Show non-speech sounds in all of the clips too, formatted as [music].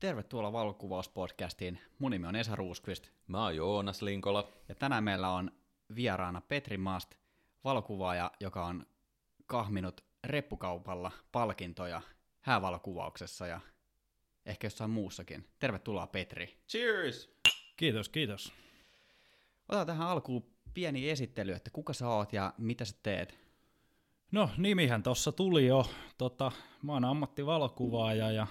Tervetuloa valokuvauspodcastiin. Mun nimi on Esa Ruuskvist. Mä oon Joonas Linkola. Ja tänään meillä on vieraana Petri Maast, valokuvaaja, joka on kahminut reppukaupalla palkintoja häävalokuvauksessa ja ehkä jossain muussakin. Tervetuloa Petri. Cheers! Kiitos, kiitos. Otetaan tähän alkuun pieni esittely, että kuka sä oot ja mitä sä teet? No nimihän tuossa tuli jo. Tota, mä oon ammattivalokuvaaja ja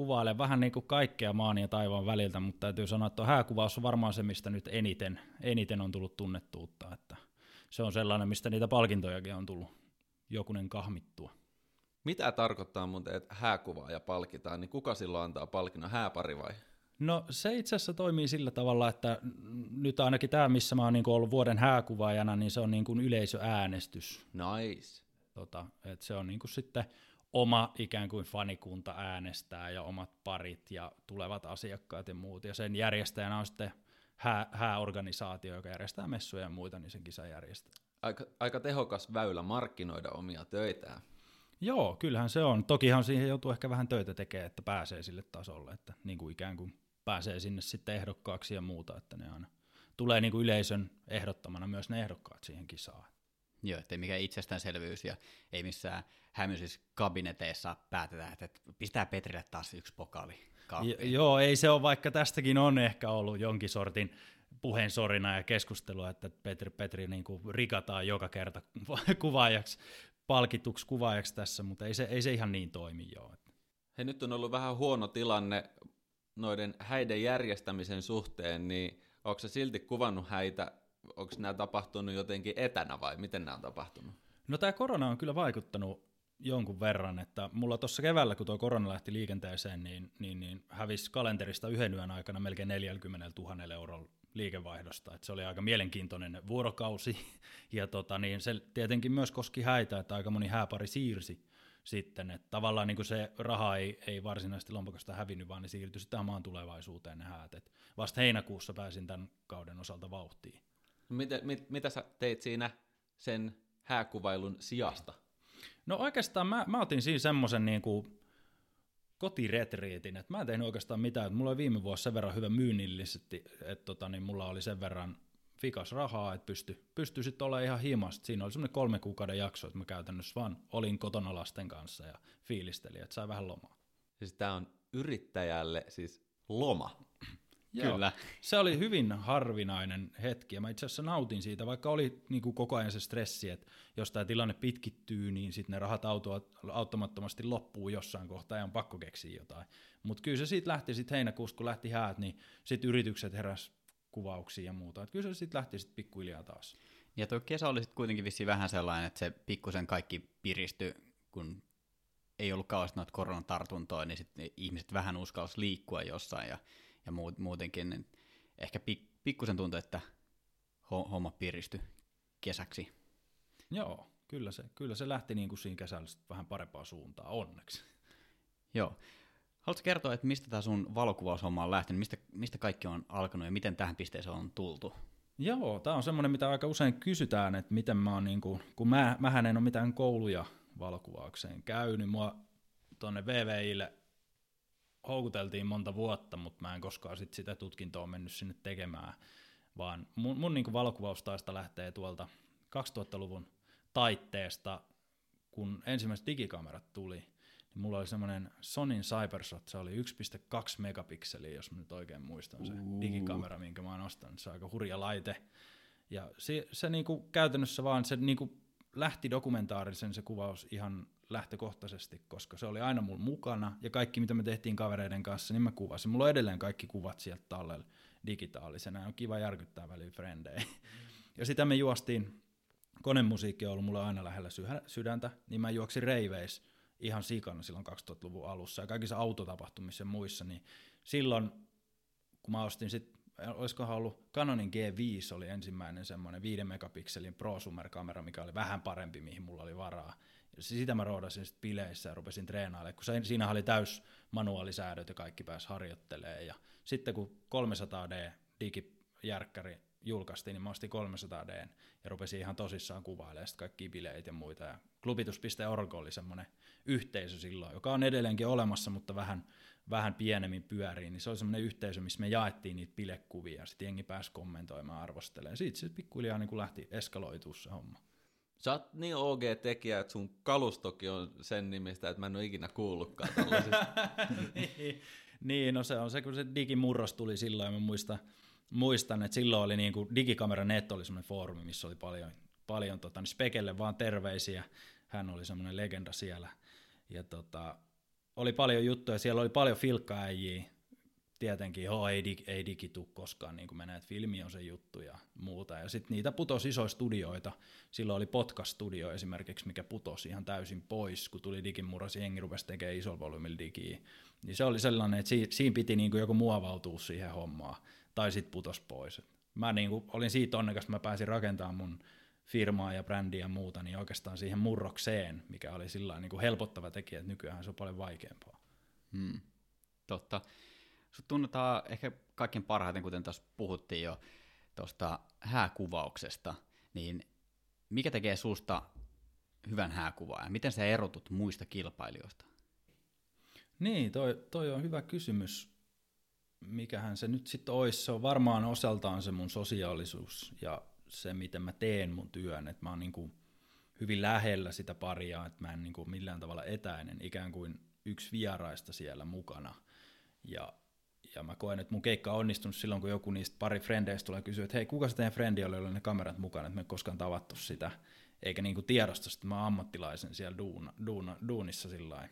kuvailen vähän niin kuin kaikkea maan ja taivaan väliltä, mutta täytyy sanoa, että hääkuvaus on varmaan se, mistä nyt eniten, eniten on tullut tunnettuutta. Että se on sellainen, mistä niitä palkintojakin on tullut jokunen kahmittua. Mitä tarkoittaa muuten, että hääkuvaaja palkitaan, niin kuka silloin antaa palkinnon, hääpari vai? No se itse asiassa toimii sillä tavalla, että nyt ainakin tämä, missä mä oon niin ollut vuoden hääkuvaajana, niin se on niin kuin yleisöäänestys. Nice. Tota, että se on niin kuin sitten oma ikään kuin fanikunta äänestää ja omat parit ja tulevat asiakkaat ja muut. Ja sen järjestäjänä on sitten hää, hääorganisaatio, joka järjestää messuja ja muita, niin sen kisan järjestää. Aika, aika tehokas väylä markkinoida omia töitään. Joo, kyllähän se on. Tokihan siihen joutuu ehkä vähän töitä tekemään, että pääsee sille tasolle, että niin kuin ikään kuin pääsee sinne sitten ehdokkaaksi ja muuta, että ne aina tulee niin kuin yleisön ehdottamana myös ne ehdokkaat siihen kisaan. Joo, ettei mikään itsestäänselvyys ja ei missään hämyisissä kabineteissa päätetä, että pistää Petrille taas yksi pokaali Jo, joo, ei se ole, vaikka tästäkin on ehkä ollut jonkin sortin puheensorina ja keskustelua, että Petri, Petri niin kuin rikataan joka kerta [laughs] kuvaajaksi, palkituksi kuvaajaksi tässä, mutta ei se, ei se ihan niin toimi joo. Hei, nyt on ollut vähän huono tilanne noiden häiden järjestämisen suhteen, niin onko se silti kuvannut häitä, onko nämä tapahtunut jotenkin etänä vai miten nämä on tapahtunut? No tämä korona on kyllä vaikuttanut jonkun verran, että mulla tuossa keväällä, kun tuo korona lähti liikenteeseen, niin, niin, niin hävisi kalenterista yhden yön aikana melkein 40 000 eurolla liikevaihdosta. että se oli aika mielenkiintoinen vuorokausi, [laughs] ja tota, niin se tietenkin myös koski häitä, että aika moni hääpari siirsi sitten, että tavallaan niin se raha ei, ei varsinaisesti lompakosta hävinnyt, vaan ne siirtyi sitten maan tulevaisuuteen ne häät. Et vasta heinäkuussa pääsin tämän kauden osalta vauhtiin. No mitä, mit, mitä sä teit siinä sen hääkuvailun sijasta? No oikeastaan mä, mä otin siinä semmoisen niin kotiretriitin, että mä en tehnyt oikeastaan mitään, että mulla oli viime vuosi sen verran hyvä myynnillisesti, että tota, niin mulla oli sen verran fikas rahaa, että pysty, pysty sitten olemaan ihan himasta. Siinä oli semmoinen kolme kuukauden jakso, että mä käytännössä vaan olin kotona lasten kanssa ja fiilistelin, että sai vähän lomaa. Siis tämä on yrittäjälle siis loma. Joo, Kyllä. Se oli hyvin harvinainen hetki ja mä itse asiassa nautin siitä, vaikka oli niin kuin koko ajan se stressi, että jos tämä tilanne pitkittyy, niin sitten ne rahat auto, automattomasti loppuu jossain kohtaa ja on pakko keksiä jotain. Mutta kyllä se siitä lähti sitten heinäkuussa, kun lähti häät, niin sitten yritykset heräs kuvauksia ja muuta. Et kyllä se sitten lähti sitten pikkuhiljaa taas. Ja tuo kesä oli sitten kuitenkin vissi vähän sellainen, että se pikkusen kaikki piristyi, kun ei ollut kauheasti noita koronatartuntoja, niin sitten ihmiset vähän uskalsi liikkua jossain ja ja muutenkin niin ehkä pik, pikkusen tuntui, että homma piristy kesäksi. Joo, kyllä se, kyllä se lähti niin kuin siinä kesällä vähän parempaa suuntaa, onneksi. Joo. Haluatko kertoa, että mistä tämä sun valokuvaushomma on lähtenyt, mistä, mistä kaikki on alkanut ja miten tähän pisteeseen on tultu? Joo, tämä on semmoinen, mitä aika usein kysytään, että miten mä oon, niin kuin, kun mä, mähän en ole mitään kouluja valokuvaukseen käynyt, mua tuonne VVIlle houkuteltiin monta vuotta, mutta mä en koskaan sit sitä tutkintoa mennyt sinne tekemään, vaan mun, mun niin valokuvaustaista lähtee tuolta 2000-luvun taitteesta, kun ensimmäiset digikamerat tuli, niin mulla oli semmoinen Sonin Cybershot, se oli 1,2 megapikseliä, jos mä nyt oikein muistan se uh. digikamera, minkä mä oon ostanut, se on aika hurja laite, ja se, se niinku käytännössä vaan, se niinku lähti dokumentaarisen se kuvaus ihan lähtökohtaisesti, koska se oli aina mulla mukana, ja kaikki mitä me tehtiin kavereiden kanssa, niin mä kuvasin. Mulla on edelleen kaikki kuvat sieltä tallella digitaalisena, on kiva järkyttää väliin frendejä. Ja sitä me juostiin, konemusiikki on ollut mulle aina lähellä sydäntä, niin mä juoksin reiveis ihan sikana silloin 2000-luvun alussa, ja kaikissa autotapahtumissa ja muissa, niin silloin, kun mä ostin sitten olisikohan ollut Canonin G5 oli ensimmäinen semmoinen 5 megapikselin prosumer-kamera, mikä oli vähän parempi, mihin mulla oli varaa. Sitä mä roodasin sitten bileissä ja rupesin treenailemaan, kun siinä oli täys manuaalisäädöt ja kaikki pääsi harjoittelemaan. Ja sitten kun 300D digijärkkäri julkaistiin, niin mä ostin 300D ja rupesin ihan tosissaan kuvailemaan sitten kaikki bileitä ja muita. Ja klubitus.org oli semmoinen yhteisö silloin, joka on edelleenkin olemassa, mutta vähän, vähän pienemmin pyörii, niin se oli semmoinen yhteisö, missä me jaettiin niitä bilekuvia, ja sitten jengi pääsi kommentoimaan, arvostelemaan. Siitä se pikkuhiljaa niin lähti eskaloitua se homma. Sä oot niin OG-tekijä, että sun kalustokin on sen nimistä, että mä en ole ikinä kuullutkaan [laughs] niin, no se on se, kun se digimurros tuli silloin, mä muistan, muistan että silloin oli niin kuin Digikamera Net oli semmoinen foorumi, missä oli paljon, paljon tota, niin Spekelle vaan terveisiä, hän oli semmoinen legenda siellä, ja tota, oli paljon juttuja, siellä oli paljon filkkaäjiä, tietenkin, ho, ei, dig, ei digitu koskaan, niin kuin menee, että filmi on se juttu ja muuta. Ja sitten niitä putosi isoja studioita. Silloin oli podcast-studio esimerkiksi, mikä putosi ihan täysin pois, kun tuli digimurras, jengi rupesi tekemään isolla volyymilla digiä. Niin se oli sellainen, että siinä, siinä piti niin kuin joku muovautua siihen hommaan, tai sitten putos pois. Mä niin kuin, olin siitä onnekas, että mä pääsin rakentamaan mun firmaa ja brändiä ja muuta, niin oikeastaan siihen murrokseen, mikä oli sillä niin kuin helpottava tekijä, että nykyään se on paljon vaikeampaa. Hmm. Totta. Sut tunnetaan ehkä kaikkein parhaiten, kuten tuossa puhuttiin jo tuosta hääkuvauksesta, niin mikä tekee susta hyvän hääkuvaa ja miten sä erotut muista kilpailijoista? Niin, toi, toi on hyvä kysymys. Mikähän se nyt sitten olisi? Se on varmaan osaltaan se mun sosiaalisuus ja se, miten mä teen mun työn. Että mä oon niin hyvin lähellä sitä paria, että mä en niin millään tavalla etäinen, ikään kuin yksi vieraista siellä mukana. Ja ja mä koen, että mun keikka on onnistunut silloin, kun joku niistä pari frendeistä tulee kysyä, että hei, kuka se teidän frendi oli, ne kamerat mukana, että me ei koskaan tavattu sitä, eikä niinku tiedosta, että mä ammattilaisen siellä duuna, duuna, duunissa sillä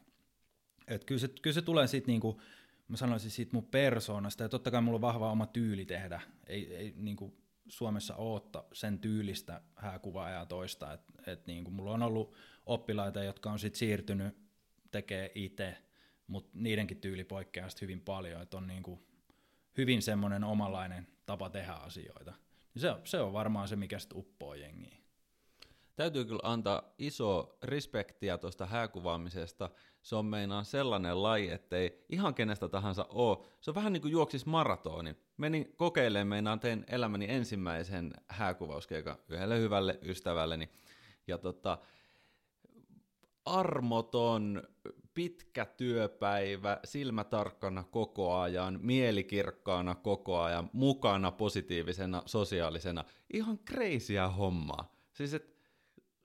että kyllä se, kyllä se tulee siitä niinku, mä sanoisin siitä mun persoonasta, ja totta kai mulla on vahva oma tyyli tehdä, ei, ei niinku Suomessa ootta sen tyylistä hääkuvaajaa toista, että et niinku, mulla on ollut oppilaita, jotka on sitten siirtynyt tekee itse, mutta niidenkin tyyli poikkeaa hyvin paljon, että on niin kuin hyvin semmoinen omanlainen tapa tehdä asioita. Se, se on varmaan se, mikä sitten uppoo jengiin. Täytyy kyllä antaa iso respektiä tuosta hääkuvaamisesta. Se on meinaan sellainen laji, ettei ihan kenestä tahansa ole. Se on vähän niin kuin juoksis maratoni. Menin kokeilemaan, meinaan tein elämäni ensimmäisen hääkuvauskeikan yhdelle hyvälle ystävälleni. Ja tota, armoton pitkä työpäivä, silmätarkkana koko ajan, mielikirkkaana koko ajan, mukana positiivisena, sosiaalisena. Ihan kreisiä hommaa. Siis et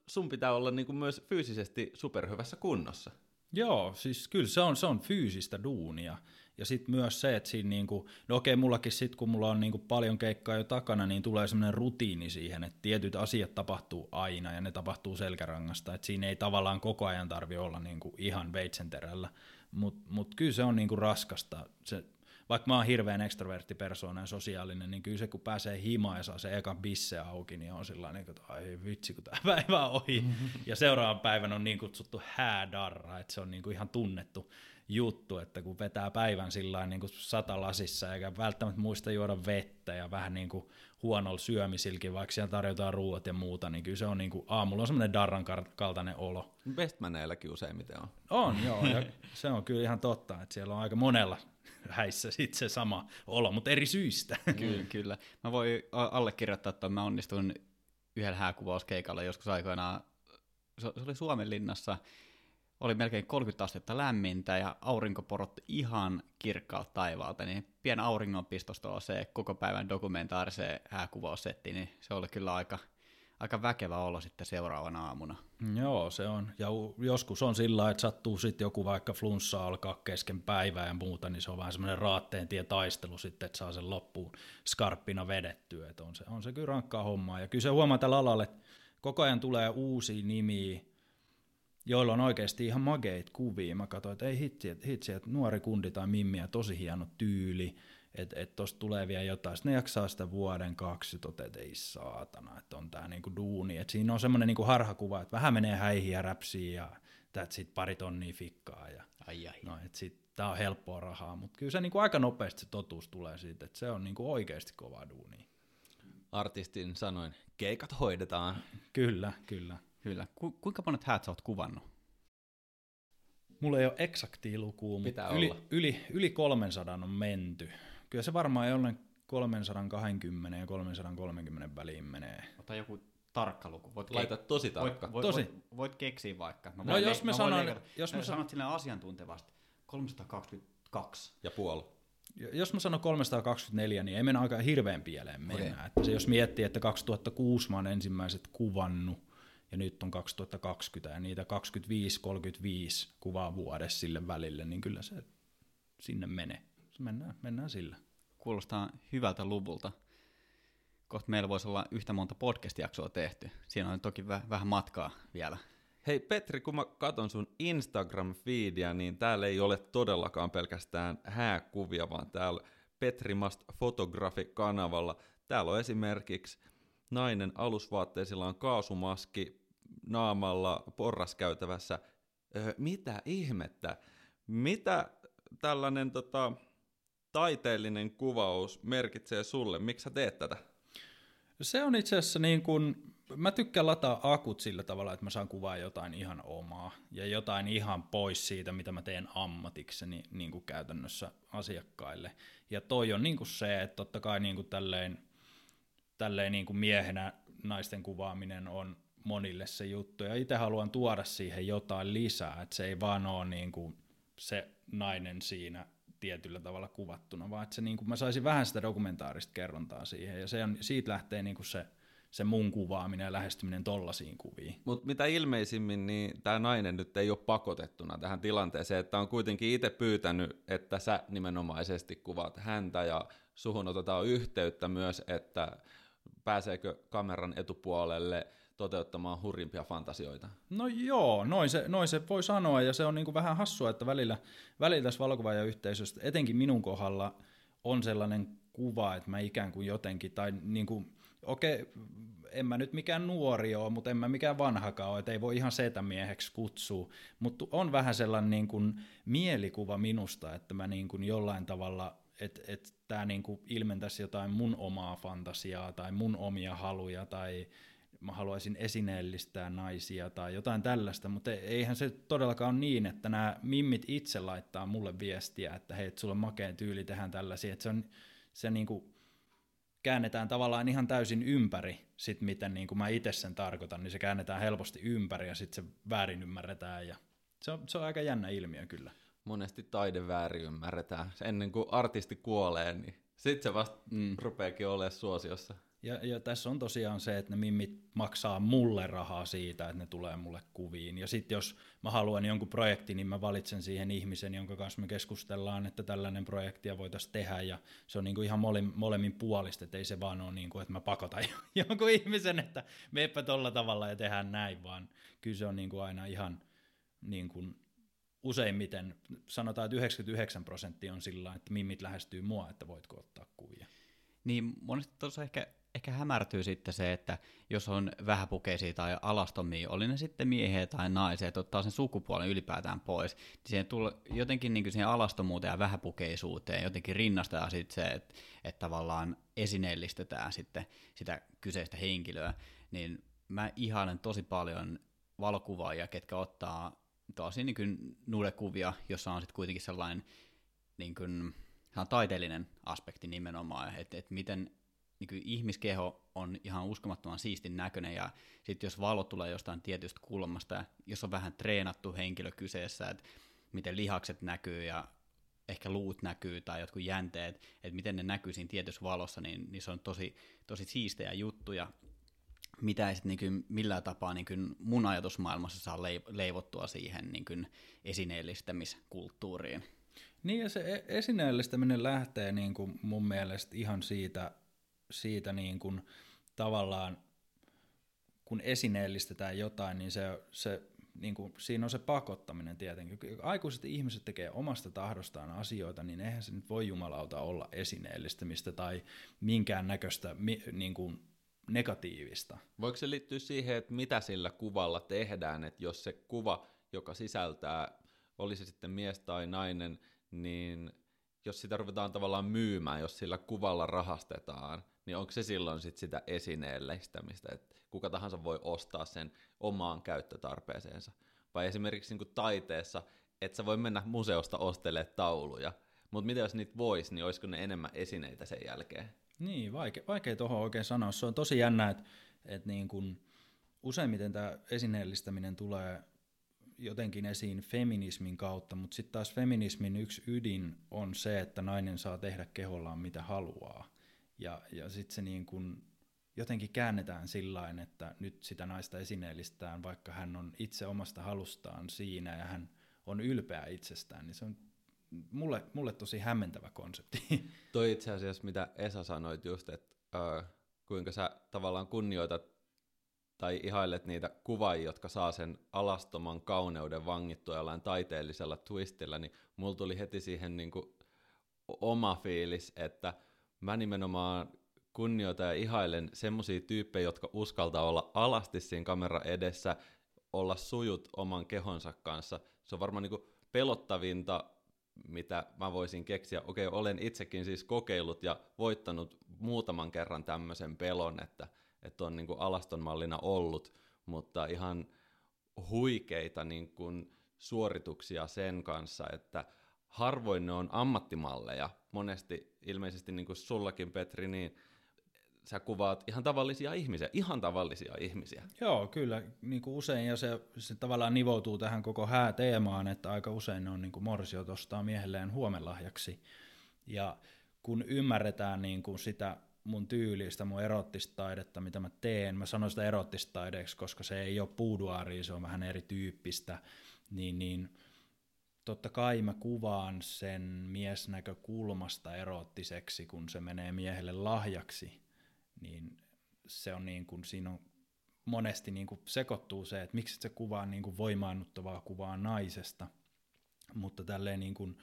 sun pitää olla niinku myös fyysisesti superhyvässä kunnossa. Joo, siis kyllä se on, se on fyysistä duunia. Ja sitten myös se, että siinä niinku, no okei, mullakin sitten kun mulla on niinku paljon keikkaa jo takana, niin tulee semmoinen rutiini siihen, että tietyt asiat tapahtuu aina ja ne tapahtuu selkärangasta, että siinä ei tavallaan koko ajan tarvi olla niinku ihan veitsenterällä, mutta mut kyllä se on niinku raskasta. Se, vaikka mä oon hirveän ekstrovertti persoona ja sosiaalinen, niin kyllä se kun pääsee himaan ja saa se ekan bisse auki, niin on sellainen, että ai vitsi kun tämä [laughs] päivä on ohi. Mm-hmm. Ja seuraavan päivän on niin kutsuttu häädarra, että se on niin kuin ihan tunnettu juttu, että kun vetää päivän sillä niin kuin sata lasissa eikä välttämättä muista juoda vettä ja vähän niin kuin huonolla syömisilkin, vaikka siellä tarjotaan ruuat ja muuta, niin kyllä se on niin kuin, aamulla on semmoinen darran kaltainen olo. Bestmaneilläkin useimmiten on. On, joo, ja se on kyllä ihan totta, että siellä on aika monella [laughs] häissä sit se sama olo, mutta eri syistä. [laughs] Kyllä, kyllä. Mä voin allekirjoittaa, että mä onnistuin yhdellä hääkuvauskeikalla joskus aikoinaan, se oli Suomen linnassa, oli melkein 30 astetta lämmintä ja aurinkoporot ihan kirkkaalta taivaalta, niin pien auringonpistosta se koko päivän dokumentaariseen hääkuvaussetti, niin se oli kyllä aika, aika väkevä olo sitten seuraavana aamuna. Joo, se on. Ja joskus on sillä että sattuu sitten joku vaikka flunssa alkaa kesken päivää ja muuta, niin se on vähän semmoinen raatteen tie taistelu sitten, että saa sen loppuun skarppina vedettyä. Että on, se, on se kyllä rankkaa hommaa. Ja kyllä se huomaa tällä alalla, että koko ajan tulee uusia nimiä, joilla on oikeasti ihan mageit kuvia. Mä katsoin, että ei hitsi, että, hitsi, että nuori kundi tai mimmiä, tosi hieno tyyli, että et tuosta tulee vielä jotain. Sitten ne jaksaa sitä vuoden kaksi, että ei saatana, että on tämä niinku duuni. Et siinä on semmoinen niinku harhakuva, että vähän menee häihin ja räpsiin ja sitten pari tonnia fikkaa. Ja, ai ai. No, et sit, tää on helppoa rahaa, mutta kyllä se niinku aika nopeasti se totuus tulee siitä, että se on niinku oikeasti kova duuni. Artistin sanoin, keikat hoidetaan. Kyllä, kyllä. Kyllä. Ku, kuinka monet häät sä oot kuvannut? Mulla ei ole eksaktia lukua, mutta yli, yli, yli 300 on menty. Kyllä se varmaan jollain 320 ja 330 väliin menee. Ota joku tarkka luku. Voit Laita tosi tarkka. Voit, voit, Tosi. Voit, voit keksiä vaikka. Mä No jos le- mä sanon- leikata. jos mä Sä san- sanot silleen asiantuntevasti. 322. Ja puoli. Jos mä sanon 324, niin ei mennä aika hirveän pieleen mennä. Okei. Että se, jos miettii, että 2006 mä oon ensimmäiset kuvannut, ja nyt on 2020, ja niitä 25-35 kuvaa vuodessa sille välille, niin kyllä se sinne menee. Mennään, mennään sillä. Kuulostaa hyvältä luvulta. Kohta meillä voisi olla yhtä monta podcast-jaksoa tehty. Siinä on toki väh- vähän matkaa vielä. Hei Petri, kun mä katon sun Instagram-feedia, niin täällä ei ole todellakaan pelkästään hääkuvia, vaan täällä Petri Must Photography-kanavalla. Täällä on esimerkiksi nainen alusvaatteisilla on kaasumaski naamalla porraskäytävässä. Öö, mitä ihmettä? Mitä tällainen tota, taiteellinen kuvaus merkitsee sulle? Miksi sä teet tätä? Se on itse asiassa niin kuin, mä tykkään lataa akut sillä tavalla, että mä saan kuvaa jotain ihan omaa ja jotain ihan pois siitä, mitä mä teen ammatikseni niin kuin käytännössä asiakkaille. Ja toi on niin kuin se, että totta kai niin kuin tälleen, tälleen niin kuin miehenä naisten kuvaaminen on monille se juttu. Ja itse haluan tuoda siihen jotain lisää, että se ei vaan ole niin kuin se nainen siinä tietyllä tavalla kuvattuna, vaan että se niin kuin, mä saisin vähän sitä dokumentaarista kerrontaa siihen, ja se on, siitä lähtee niin kuin se, se mun kuvaaminen ja lähestyminen tollasiin kuviin. Mutta mitä ilmeisimmin, niin tämä nainen nyt ei ole pakotettuna tähän tilanteeseen, että on kuitenkin itse pyytänyt, että sä nimenomaisesti kuvaat häntä ja suhun otetaan yhteyttä myös, että pääseekö kameran etupuolelle toteuttamaan hurjimpia fantasioita. No joo, noin se, noin se voi sanoa, ja se on niin kuin vähän hassua, että välillä, välillä tässä valokuvaajayhteisöstä, etenkin minun kohdalla, on sellainen kuva, että mä ikään kuin jotenkin, tai niin kuin, okei, en mä nyt mikään nuori ole, mutta en mä mikään vanhakaan ole, että ei voi ihan setämieheksi kutsua, mutta on vähän sellainen niin kuin mielikuva minusta, että mä niin kuin jollain tavalla, että että tämä niin kuin ilmentäisi jotain mun omaa fantasiaa tai mun omia haluja tai mä haluaisin esineellistää naisia tai jotain tällaista, mutta eihän se todellakaan ole niin, että nämä mimmit itse laittaa mulle viestiä, että hei, että sulla on makea tyyli, tehdään tällaisia, että se on se niin kuin käännetään tavallaan ihan täysin ympäri, sit miten niin kuin mä itse sen tarkoitan, niin se käännetään helposti ympäri ja sitten se väärin ymmärretään ja se on, se on aika jännä ilmiö kyllä. Monesti taide väärin ymmärretään. Ennen kuin artisti kuolee, niin sitten se vasta mm. rupeekin olemaan suosiossa. Ja, ja tässä on tosiaan se, että ne mimmit maksaa mulle rahaa siitä, että ne tulee mulle kuviin. Ja sitten jos mä haluan jonkun projektin, niin mä valitsen siihen ihmisen, jonka kanssa me keskustellaan, että tällainen projektia voitaisiin tehdä. Ja se on niinku ihan mole, molemmin puolista, että ei se vaan ole niin kuin, että mä pakotan [laughs] jonkun ihmisen, että meepä tolla tavalla ja tehdään näin, vaan kyllä se on niinku aina ihan niin kuin useimmiten, sanotaan, että 99 prosenttia on sillä että mimmit lähestyy mua, että voitko ottaa kuvia. Niin monesti tuossa ehkä, ehkä hämärtyy sitten se, että jos on vähäpukeisia tai alastomia, oli ne sitten miehiä tai naisia, että ottaa sen sukupuolen ylipäätään pois, niin siihen tulee jotenkin niin kuin siihen alastomuuteen ja vähäpukeisuuteen jotenkin rinnastetaan sitten se, että, että tavallaan esineellistetään sitten sitä kyseistä henkilöä, niin mä ihailen tosi paljon valokuvaajia, ketkä ottaa tosi niin kuin nudekuvia, jossa on sitten kuitenkin sellainen niin kuin, taiteellinen aspekti nimenomaan, että, että miten niin kuin ihmiskeho on ihan uskomattoman siistin näköinen, ja sitten jos valo tulee jostain tietystä kulmasta, ja jos on vähän treenattu henkilö kyseessä, että miten lihakset näkyy, ja ehkä luut näkyy, tai jotkut jänteet, että miten ne näkyy siinä tietyssä valossa, niin, niin se on tosi, tosi siistejä juttuja, mitä ei sitten niin millään tapaa niin mun ajatusmaailmassa saa leivottua siihen niin esineellistämiskulttuuriin. Niin ja se e- esineellistäminen lähtee niin kuin mun mielestä ihan siitä, siitä niin kuin tavallaan, kun esineellistetään jotain, niin se, se niin kuin, siinä on se pakottaminen tietenkin. Aikuiset ihmiset tekee omasta tahdostaan asioita, niin eihän se nyt voi jumalauta olla esineellistämistä tai minkään näköistä niin kuin, negatiivista. Voiko se liittyä siihen, että mitä sillä kuvalla tehdään, että jos se kuva, joka sisältää, oli se sitten mies tai nainen, niin jos sitä ruvetaan tavallaan myymään, jos sillä kuvalla rahastetaan, niin onko se silloin sit sitä esineellistämistä, että kuka tahansa voi ostaa sen omaan käyttötarpeeseensa. Vai esimerkiksi niin kuin taiteessa, että sä voi mennä museosta ostelemaan tauluja, mutta mitä jos niitä voisi, niin olisiko ne enemmän esineitä sen jälkeen? Niin, vaikea, vaikea tuohon oikein sanoa. Se on tosi jännä, että, että niin kun useimmiten tämä esineellistäminen tulee jotenkin esiin feminismin kautta, mutta sitten taas feminismin yksi ydin on se, että nainen saa tehdä kehollaan mitä haluaa. Ja, ja sitten se niin kun jotenkin käännetään sillä että nyt sitä naista esineellistään, vaikka hän on itse omasta halustaan siinä ja hän on ylpeä itsestään, niin se on mulle, mulle tosi hämmentävä konsepti. [laughs] Toi itse asiassa, mitä Esa sanoit just, että äh, kuinka sä tavallaan kunnioitat tai ihailet niitä kuvaajia, jotka saa sen alastoman kauneuden vangittua jollain taiteellisella twistillä, niin mulla tuli heti siihen niin kuin oma fiilis, että mä nimenomaan kunnioitan ja ihailen semmoisia tyyppejä, jotka uskaltaa olla alasti siinä kamera edessä, olla sujut oman kehonsa kanssa. Se on varmaan niin pelottavinta, mitä mä voisin keksiä. Okei, olen itsekin siis kokeillut ja voittanut muutaman kerran tämmöisen pelon, että, että on niin alaston mallina ollut, mutta ihan huikeita niin kuin suorituksia sen kanssa, että harvoin ne on ammattimalleja. Monesti ilmeisesti niin kuin sullakin Petri, niin sä kuvaat ihan tavallisia ihmisiä, ihan tavallisia ihmisiä. Joo, kyllä, niin kuin usein, ja se, se tavallaan nivoutuu tähän koko hääteemaan, että aika usein ne on niin kuin morsiot ostaa miehelleen huomenlahjaksi. Ja kun ymmärretään niin kuin sitä mun tyylistä, mun erottista taidetta, mitä mä teen, mä sanon sitä erottista taideeksi, koska se ei ole puuduari, se on vähän erityyppistä, niin, niin totta kai mä kuvaan sen miesnäkökulmasta erottiseksi, kun se menee miehelle lahjaksi, niin se on niin kuin, siinä on monesti niin kuin sekoittuu se, että miksi se kuvaa niin kuin voimaannuttavaa kuvaa naisesta, mutta tälleen niin kuin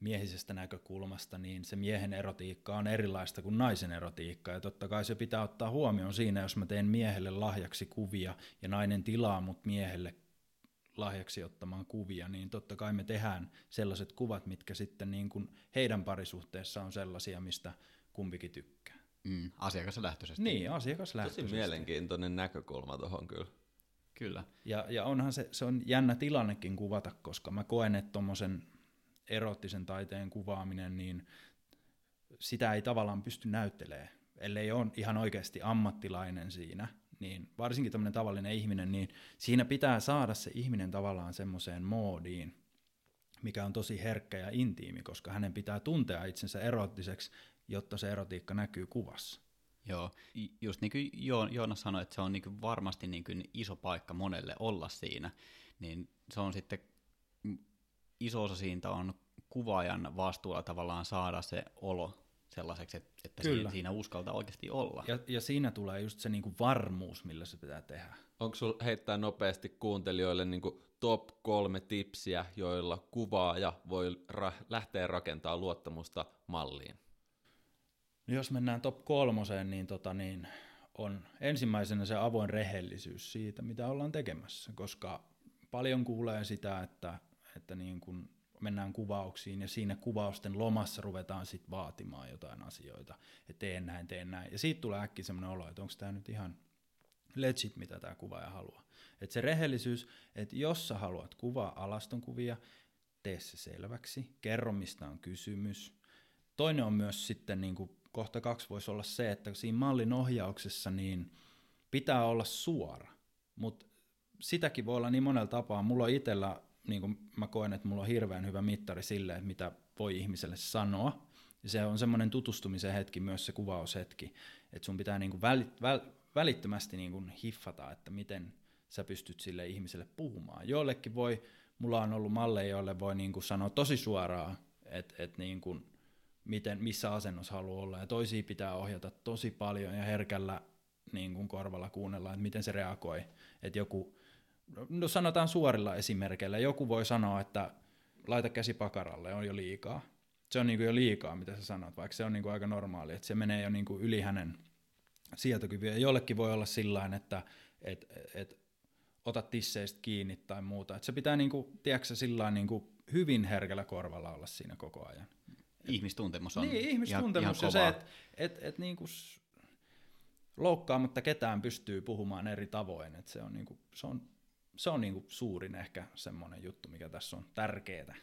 miehisestä näkökulmasta, niin se miehen erotiikka on erilaista kuin naisen erotiikka, ja totta kai se pitää ottaa huomioon siinä, jos mä teen miehelle lahjaksi kuvia, ja nainen tilaa mut miehelle lahjaksi ottamaan kuvia, niin totta kai me tehdään sellaiset kuvat, mitkä sitten niin kuin heidän parisuhteessa on sellaisia, mistä kumpikin tykkää. Mm, asiakaslähtöisesti. Niin, asiakaslähtöisesti. Tosi mielenkiintoinen näkökulma tuohon kyllä. Kyllä. Ja, ja onhan se, se on jännä tilannekin kuvata, koska mä koen, että tuommoisen erottisen taiteen kuvaaminen, niin sitä ei tavallaan pysty näyttelemään, ellei ole ihan oikeasti ammattilainen siinä, niin varsinkin tämmöinen tavallinen ihminen, niin siinä pitää saada se ihminen tavallaan semmoiseen moodiin, mikä on tosi herkkä ja intiimi, koska hänen pitää tuntea itsensä erottiseksi jotta se erotiikka näkyy kuvassa. Joo, just niin kuin Joona sanoi, että se on niin kuin varmasti niin kuin iso paikka monelle olla siinä, niin se on sitten iso osa siitä on kuvaajan vastuulla tavallaan saada se olo sellaiseksi, että, että Kyllä. siinä uskaltaa oikeasti olla. Ja, ja siinä tulee just se niinku varmuus, millä se pitää tehdä. Onko sinulla heittää nopeasti kuuntelijoille niinku top kolme tipsiä, joilla kuvaaja voi ra- lähteä rakentamaan luottamusta malliin? No jos mennään top kolmoseen, niin, tota, niin on ensimmäisenä se avoin rehellisyys siitä, mitä ollaan tekemässä, koska paljon kuulee sitä, että, että niin kun mennään kuvauksiin ja siinä kuvausten lomassa ruvetaan sitten vaatimaan jotain asioita, että teen näin, teen näin. Ja siitä tulee äkki semmoinen olo, että onko tämä nyt ihan legit, mitä tämä kuvaaja haluaa. Että se rehellisyys, että jos sä haluat kuvaa alastonkuvia, tee se selväksi, kerro mistä on kysymys. Toinen on myös sitten niin kuin kohta kaksi voisi olla se, että siinä mallin ohjauksessa niin pitää olla suora, mutta sitäkin voi olla niin monella tapaa. Mulla on itsellä, niin kuin mä koen, että mulla on hirveän hyvä mittari sille, että mitä voi ihmiselle sanoa. Ja se on semmoinen tutustumisen hetki, myös se kuvaushetki, että sun pitää niin kuin välit, väl, välittömästi niin kuin hiffata, että miten sä pystyt sille ihmiselle puhumaan. Joillekin voi, mulla on ollut malleja, joille voi niin kuin sanoa tosi suoraan, että, että niin kuin, miten, missä asennossa haluaa olla, ja toisia pitää ohjata tosi paljon ja herkällä niin kuin korvalla kuunnella, että miten se reagoi. Että joku, no sanotaan suorilla esimerkkeillä, joku voi sanoa, että laita käsi pakaralle, on jo liikaa. Se on niin kuin jo liikaa, mitä sä sanot, vaikka se on niin kuin aika normaali, että se menee jo niin kuin yli hänen sietokyvyä. Jollekin voi olla sillä että et, et, ota tisseistä kiinni tai muuta. Että se pitää niin kuin, tiedätkö, sillä niin kuin hyvin herkällä korvalla olla siinä koko ajan ihmistuntemus on Niin, ihmistuntemus ihan, ihan ja se, että et, et niinku loukkaamatta ketään pystyy puhumaan eri tavoin. Et se on, niinku, se on, se on niinku suurin ehkä semmoinen juttu, mikä tässä on tärkeää.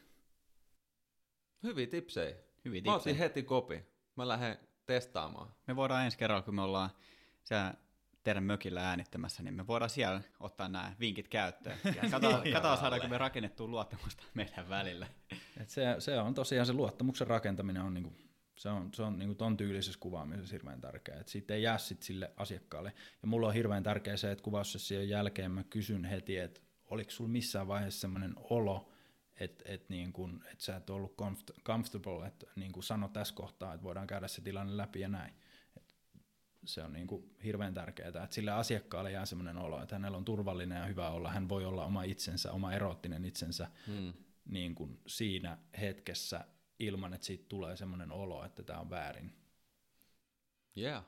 Hyviä tipsejä. Hyviä Mä otin tipsejä. heti kopi. Mä lähden testaamaan. Me voidaan ensi kerralla, kun me ollaan siellä teidän mökillä äänittämässä, niin me voidaan siellä ottaa nämä vinkit käyttöön. [laughs] Ja katsotaan, katsotaan saadaanko me rakennettua luottamusta meidän välillä. Et se, se on tosiaan se luottamuksen rakentaminen on niinku, se on, se on niinku ton tyylisessä kuvaamisessa hirveän tärkeää, että siitä ei jää sit sille asiakkaalle. Ja mulla on hirveän tärkeää se, että kuvaussession jälkeen mä kysyn heti, että oliko sulla missään vaiheessa semmoinen olo, että et niin kun, et sä et ollut comfort- comfortable, että niin kun sano tässä kohtaa, että voidaan käydä se tilanne läpi ja näin. Et se on niin kuin hirveän tärkeää, että sille asiakkaalle jää semmoinen olo, että hänellä on turvallinen ja hyvä olla, hän voi olla oma itsensä, oma eroottinen itsensä Hmm. niin kuin siinä hetkessä ilman, että siitä tulee semmoinen olo, että tämä on väärin. Yeah.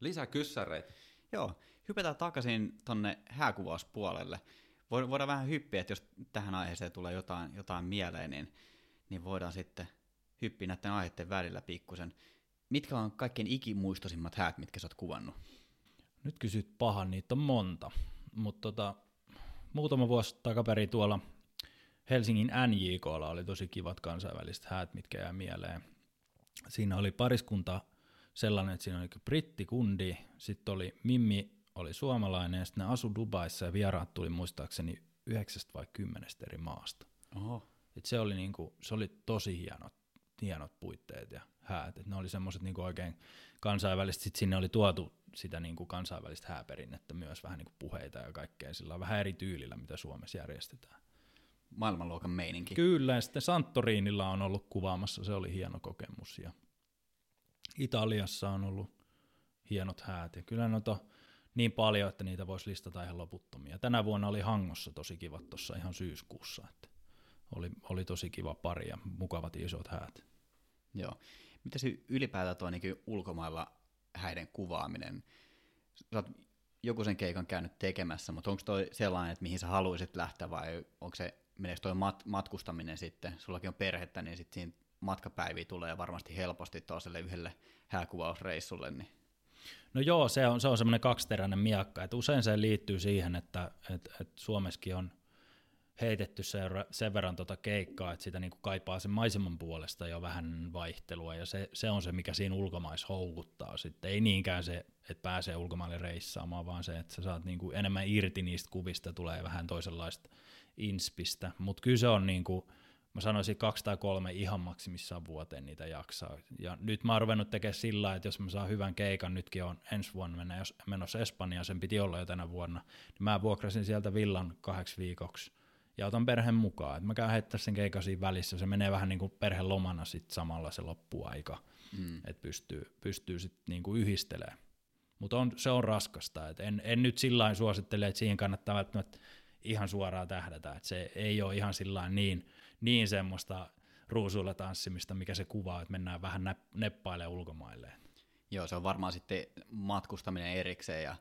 Lisää kyssäreitä. Joo, hypätään takaisin tonne hääkuvauspuolelle. Vo- Voidaan vähän hyppiä, että jos tähän aiheeseen tulee jotain, jotain mieleen, niin, niin voidaan sitten hyppiä näiden aiheiden välillä pikkusen. Mitkä on kaikkein ikimuistoisimmat häät, mitkä sä oot kuvannut? Nyt kysyt pahan, niitä on monta, mutta tota, muutama vuosi takaperin tuolla Helsingin NJKlla oli tosi kivat kansainväliset häät, mitkä jää mieleen. Siinä oli pariskunta sellainen, että siinä oli brittikundi, sitten oli Mimmi oli suomalainen ja sitten ne asu Dubaissa ja vieraat tuli muistaakseni yhdeksästä vai kymmenestä eri maasta. Oho. Et se, oli niinku, se oli tosi hienot, hienot puitteet ja häät. Et ne oli semmoiset niinku oikein kansainvälistä. Sitten sinne oli tuotu sitä niinku kansainvälistä hääperinnettä myös vähän niinku puheita ja kaikkea sillä vähän eri tyylillä, mitä Suomessa järjestetään. Maailmanluokan meininki. Kyllä, ja sitten Santorinilla on ollut kuvaamassa, se oli hieno kokemus. Ja Italiassa on ollut hienot häät, ja kyllä noita niin paljon, että niitä voisi listata ihan loputtomia. Tänä vuonna oli Hangossa tosi kivat tuossa ihan syyskuussa, että oli, oli tosi kiva pari ja mukavat isot häät. Joo. Mitä se ylipäätään tuo niin ulkomailla häiden kuvaaminen? Sä oot joku sen keikan käynyt tekemässä, mutta onko toi sellainen, että mihin sä haluaisit lähteä vai onko se, meneekö toi mat- matkustaminen sitten? Sullakin on perhettä, niin sitten siinä matkapäiviä tulee varmasti helposti toiselle yhdelle hääkuvausreissulle. Niin. No joo, se on, se on semmoinen kaksiteräinen miakka, että usein se liittyy siihen, että et, et Suomessakin on heitetty sen, sen verran tota keikkaa, että sitä niinku kaipaa sen maiseman puolesta jo vähän vaihtelua, ja se, se on se, mikä siinä ulkomais houkuttaa sitten. Ei niinkään se, että pääsee ulkomaille reissaamaan, vaan se, että sä saat niinku enemmän irti niistä kuvista, tulee vähän toisenlaista inspistä, mutta kyllä se on niinku, mä sanoisin kaksi tai kolme ihan maksimissaan vuoteen niitä jaksaa. Ja nyt mä oon ruvennut tekemään sillä että jos mä saan hyvän keikan, nytkin on ensi vuonna mennä, jos menossa Espanjaan, sen piti olla jo tänä vuonna, niin mä vuokrasin sieltä villan kahdeksi viikoksi ja otan perheen mukaan. Et mä käyn heittää sen keikan siinä välissä, se menee vähän niin kuin perhelomana sit samalla se loppuaika, Mm. että pystyy, pystyy sitten niin kuin yhdistelemään. Mutta on, se on raskasta, et en, en nyt sillä suosittele, että siihen kannattaa välttämättä ihan suoraan tähdätä, että se ei ole ihan sillä niin, niin semmoista ruusuilla tanssimista, mikä se kuvaa, että mennään vähän näp- neppailemaan ulkomaille. Joo, se on varmaan sitten matkustaminen erikseen ja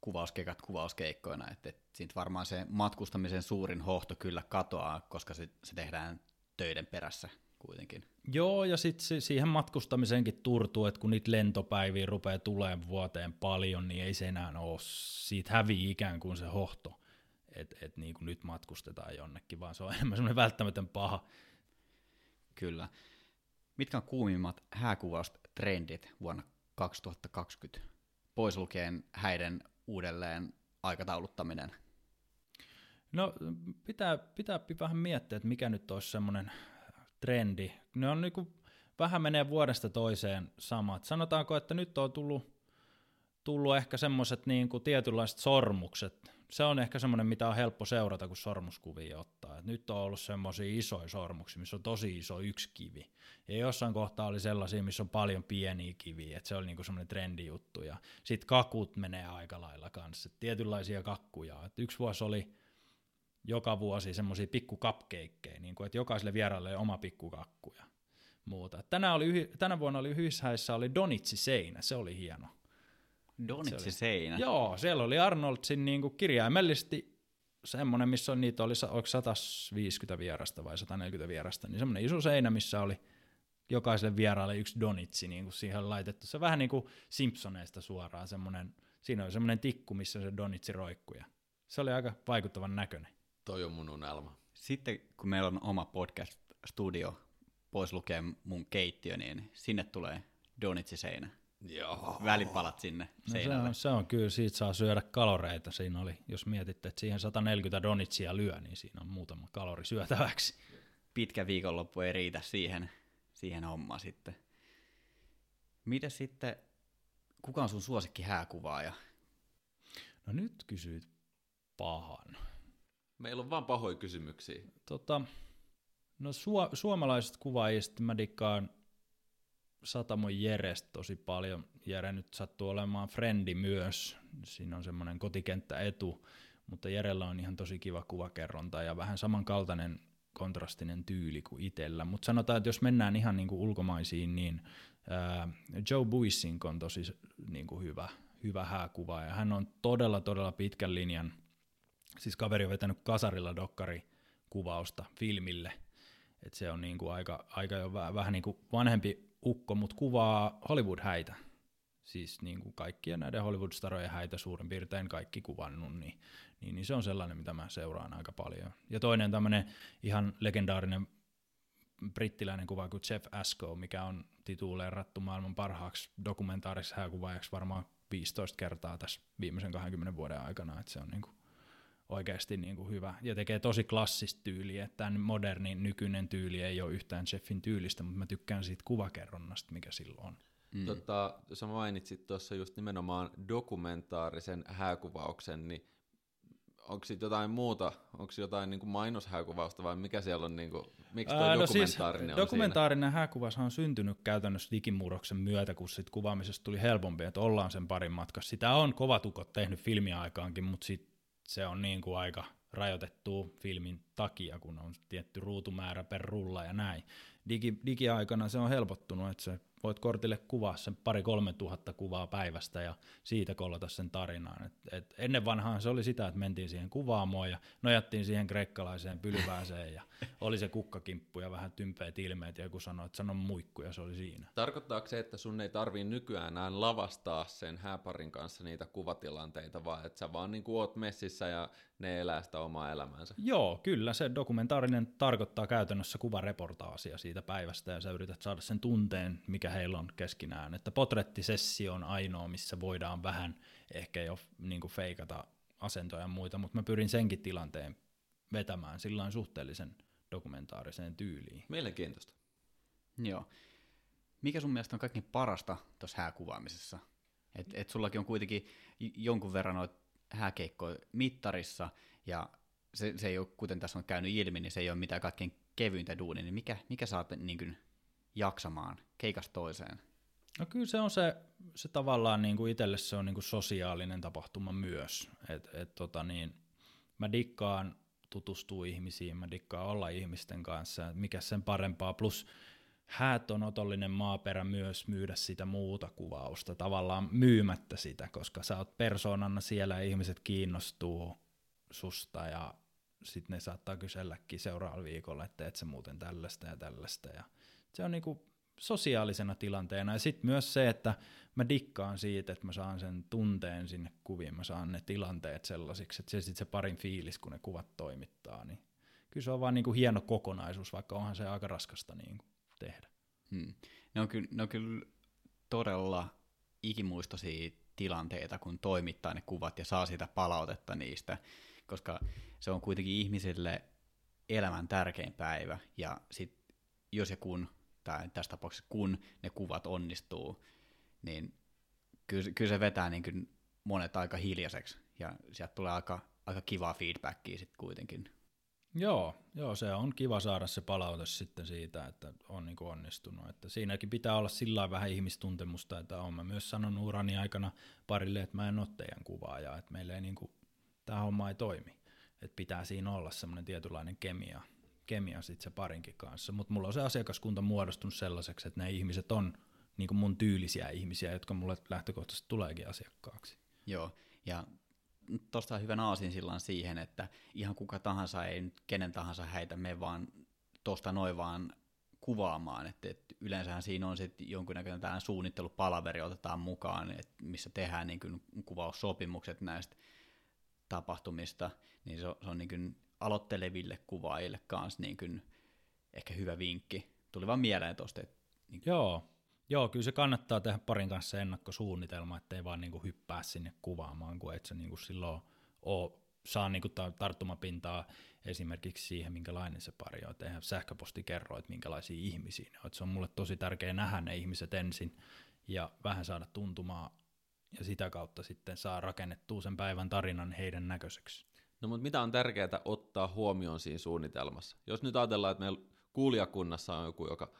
kuvauskeikat kuvauskeikkoina, että, että siitä varmaan se matkustamisen suurin hohto kyllä katoaa, koska se, se tehdään töiden perässä kuitenkin. Joo, ja sitten siihen matkustamiseenkin turtuu, että kun niitä lentopäiviä rupeaa tulemaan vuoteen paljon, niin ei se enää ole, siitä hävii ikään kuin se hohto, että et niin kuin nyt matkustetaan jonnekin, vaan se on [laughs] enemmän semmoinen välttämätön paha. Kyllä. Mitkä on kuumimmat hääkuvaustrendit vuonna 2020? Pois lukien häiden uudelleen aikatauluttaminen. No pitää, pitää vähän miettiä, että mikä nyt olisi semmoinen trendi. Ne on niinku, vähän menee vuodesta toiseen samat. Sanotaanko, että nyt on tullut, tullut ehkä semmoiset niinku tietynlaiset sormukset. Se on ehkä semmoinen, mitä on helppo seurata, kun sormuskuvia ottaa. Et nyt on ollut semmoisia isoja sormuksia, missä on tosi iso yksi kivi. Ja jossain kohtaa oli sellaisia, missä on paljon pieniä kiviä, että se oli niinku semmoinen trendijuttu. Ja sitten kakut menee aika lailla kanssa, et tietynlaisia kakkuja. Et yksi vuosi oli joka vuosi semmoisia pikku cupcakeja, niin että jokaiselle vieraalle oma pikkukakku ja muuta. Tänä, oli, tänä vuonna oli Hyishäissä oli Donitsi seinä, se oli hieno. Donitsi oli- seinä. Joo, siellä oli Arnoldsin niin kuin kirjaimellisesti semmoinen, missä on niitä oli, oliko 150 vierasta vai 140 vierasta, niin semmoinen iso seinä, missä oli jokaiselle vieraalle yksi donitsi niin kuin siihen laitettu. Se on vähän niin kuin Simpsoneista suoraan semmoinen, siinä oli semmoinen tikku, missä se donitsi roikkui. ja Se oli aika vaikuttavan näköinen. Toi on mun unelma. Sitten kun meillä on oma podcast-studio pois lukee mun keittiö, niin sinne tulee donitsiseinä. Joo. Välipalat sinne No se, on, se on kyllä, siitä saa syödä kaloreita. Siinä oli, jos mietitte, että siihen 140 donitsia lyö, niin siinä on muutama kalori syötäväksi. Pitkä viikonloppu ei riitä siihen, siihen hommaan sitten. Miten sitten, kuka on sun suosikki hääkuvaaja? No nyt kysyit pahan. Meillä on vaan pahoja kysymyksiä. Tota, no su- suomalaiset kuvaajista mä dikkaan Satamon Jerestä tosi paljon. Jere nyt sattuu olemaan frendi myös. Siinä on semmoinen kotikenttäetu, mutta Jerellä on ihan tosi kiva kuvakerronta ja vähän samankaltainen kontrastinen tyyli kuin itsellä. Mutta sanotaan, että jos mennään ihan niinku ulkomaisiin, niin Joe Buissink on tosi niin kuin hyvä, hyvä hääkuva ja hän on todella, todella pitkän linjan. Siis kaveri on vetänyt kasarilla dokkari kuvausta filmille, että se on niin kuin aika, aika jo vähän, vähän niin kuin vanhempi ukko, mutta kuvaa Hollywood-häitä. Siis niin kuin kaikkien näiden Hollywood-starojen häitä suurin piirtein kaikki kuvannut, niin, niin, niin se on sellainen, mitä mä seuraan aika paljon. Ja toinen tämmöinen ihan legendaarinen brittiläinen kuva kuin Jeff Asko, mikä on tituleerattu maailman parhaaksi dokumentaariseksi hääkuvaajaksi varmaan 15 kertaa tässä viimeisen 20 vuoden aikana, että se on niin kuin oikeasti niin kuin hyvä ja tekee tosi klassista tyyliä, että tämä moderni nykyinen tyyli ei ole yhtään Jeffin tyylistä, mutta mä tykkään siitä kuvakerronnasta, mikä silloin on. Mm. Tota, sä mainitsit tuossa just nimenomaan dokumentaarisen hääkuvauksen, niin onko siitä jotain muuta, onko jotain niin kuin mainoshääkuvausta vai mikä siellä on, niin kuin, miksi tuo Ää, dokumentaarinen no on siis, Dokumentaarinen hääkuvaus on syntynyt käytännössä digimurroksen myötä, kun sit kuvaamisesta tuli helpompi, että ollaan sen parin matkassa. Sitä on kovatukot tehnyt filmiä aikaankin, mutta sit se on niin kuin aika rajoitettu filmin takia, kun on tietty ruutumäärä per rulla ja näin. Digi, digiaikana se on helpottunut, että se voit kortille kuvaa sen pari kolme tuhatta kuvaa päivästä ja siitä kollata sen tarinaan. Et, et ennen vanhaan se oli sitä, että mentiin siihen kuvaamoon ja nojattiin siihen kreikkalaiseen pylvääseen ja [laughs] oli se kukkakimppu ja vähän tympeät ilmeet ja joku sanoi, että sano muikku ja se oli siinä. Tarkoittaako se, että sun ei tarvii nykyään enää lavastaa sen hääparin kanssa niitä kuvatilanteita, vaan että sä vaan niin oot messissä ja ne elää sitä omaa elämäänsä? Joo, kyllä se dokumentaarinen tarkoittaa käytännössä kuvareportaasia siitä päivästä ja sä yrität saada sen tunteen, mikä heillä on keskinään. Että potrettisessio on ainoa, missä voidaan vähän ehkä jo niin kuin feikata asentoja ja muita, mutta mä pyrin senkin tilanteen vetämään sillä suhteellisen dokumentaariseen tyyliin. Mielenkiintoista. Joo. Mikä sun mielestä on kaikkein parasta tuossa hääkuvaamisessa? Et, et sullakin on kuitenkin jonkun verran noita hääkeikkoja mittarissa, ja se, se ei ole, kuten tässä on käynyt ilmi, niin se ei ole mitään kaikkein kevyintä duunia, niin mikä, mikä saat niin kuin jaksamaan keikasta toiseen? No kyllä se on se, se tavallaan niin kuin itselle se on niin kuin sosiaalinen tapahtuma myös. Et, et tota niin, mä dikkaan tutustua ihmisiin, mä dikkaan olla ihmisten kanssa, mikä sen parempaa. Plus häät on otollinen maaperä myös myydä sitä muuta kuvausta, tavallaan myymättä sitä, koska sä oot persoonana siellä ja ihmiset kiinnostuu susta ja sitten ne saattaa kyselläkin seuraavalla viikolla, että teet sä muuten tällaista ja tällaista. Ja se on niinku sosiaalisena tilanteena. Ja sitten myös se, että mä dikkaan siitä, että mä saan sen tunteen sinne kuviin, mä saan ne tilanteet sellaisiksi, että se sitten se parin fiilis, kun ne kuvat toimittaa, niin kyllä se on vaan niinku hieno kokonaisuus, vaikka onhan se aika raskasta niinku tehdä. Hmm. Ne, on kyllä, ne on kyllä todella ikimuistoisia tilanteita, kun toimittaa ne kuvat ja saa sitä palautetta niistä, koska se on kuitenkin ihmisille elämän tärkein päivä, ja sit jos ja kun, tai tässä tapauksessa kun ne kuvat onnistuu, niin kyllä, kyllä se vetää niin kuin monet aika hiljaiseksi, ja sieltä tulee aika, aika kivaa feedbackia sitten kuitenkin. Joo, joo, se on kiva saada se palaute sitten siitä, että on niin onnistunut. Että siinäkin pitää olla sillä vähän ihmistuntemusta, että olen mä myös sanonut urani aikana parille, että mä en ole teidän kuvaaja, että meillä ei niin kuin, tämä homma ei toimi. Että pitää siinä olla semmoinen tietynlainen kemia, kemia sitten se parinkin kanssa. Mutta mulla on se asiakaskunta muodostunut sellaiseksi, että ne ihmiset on niin mun tyylisiä ihmisiä, jotka mulle lähtökohtaisesti tuleekin asiakkaaksi. Joo, ja tuosta hyvän aasin sillan siihen, että ihan kuka tahansa ei nyt kenen tahansa häitä me vaan tuosta noin vaan kuvaamaan, että, että yleensähän siinä on sitten jonkunnäköinen tällainen suunnittelupalaveri otetaan mukaan, että missä tehdään niin kuin kuvaussopimukset näistä tapahtumista, niin se on, se on niin kuin aloitteleville kuvaajille kanssa niin kuin ehkä hyvä vinkki, tuli vaan mieleen tuosta. Niin. Joo, Joo, kyllä se kannattaa tehdä parin kanssa ennakkosuunnitelma, ettei vaan niinku hyppää sinne kuvaamaan, kun et sä niinku silloin ole, saa niinku tarttumapintaa esimerkiksi siihen, minkälainen se pari on. Eihän sähköposti kerro, että minkälaisia ihmisiä ne on. se on mulle tosi tärkeää nähdä ne ihmiset ensin ja vähän saada tuntumaan ja sitä kautta sitten saa rakennettua sen päivän tarinan heidän näköiseksi. No mutta mitä on tärkeää ottaa huomioon siinä suunnitelmassa? Jos nyt ajatellaan, että meillä kuulijakunnassa on joku, joka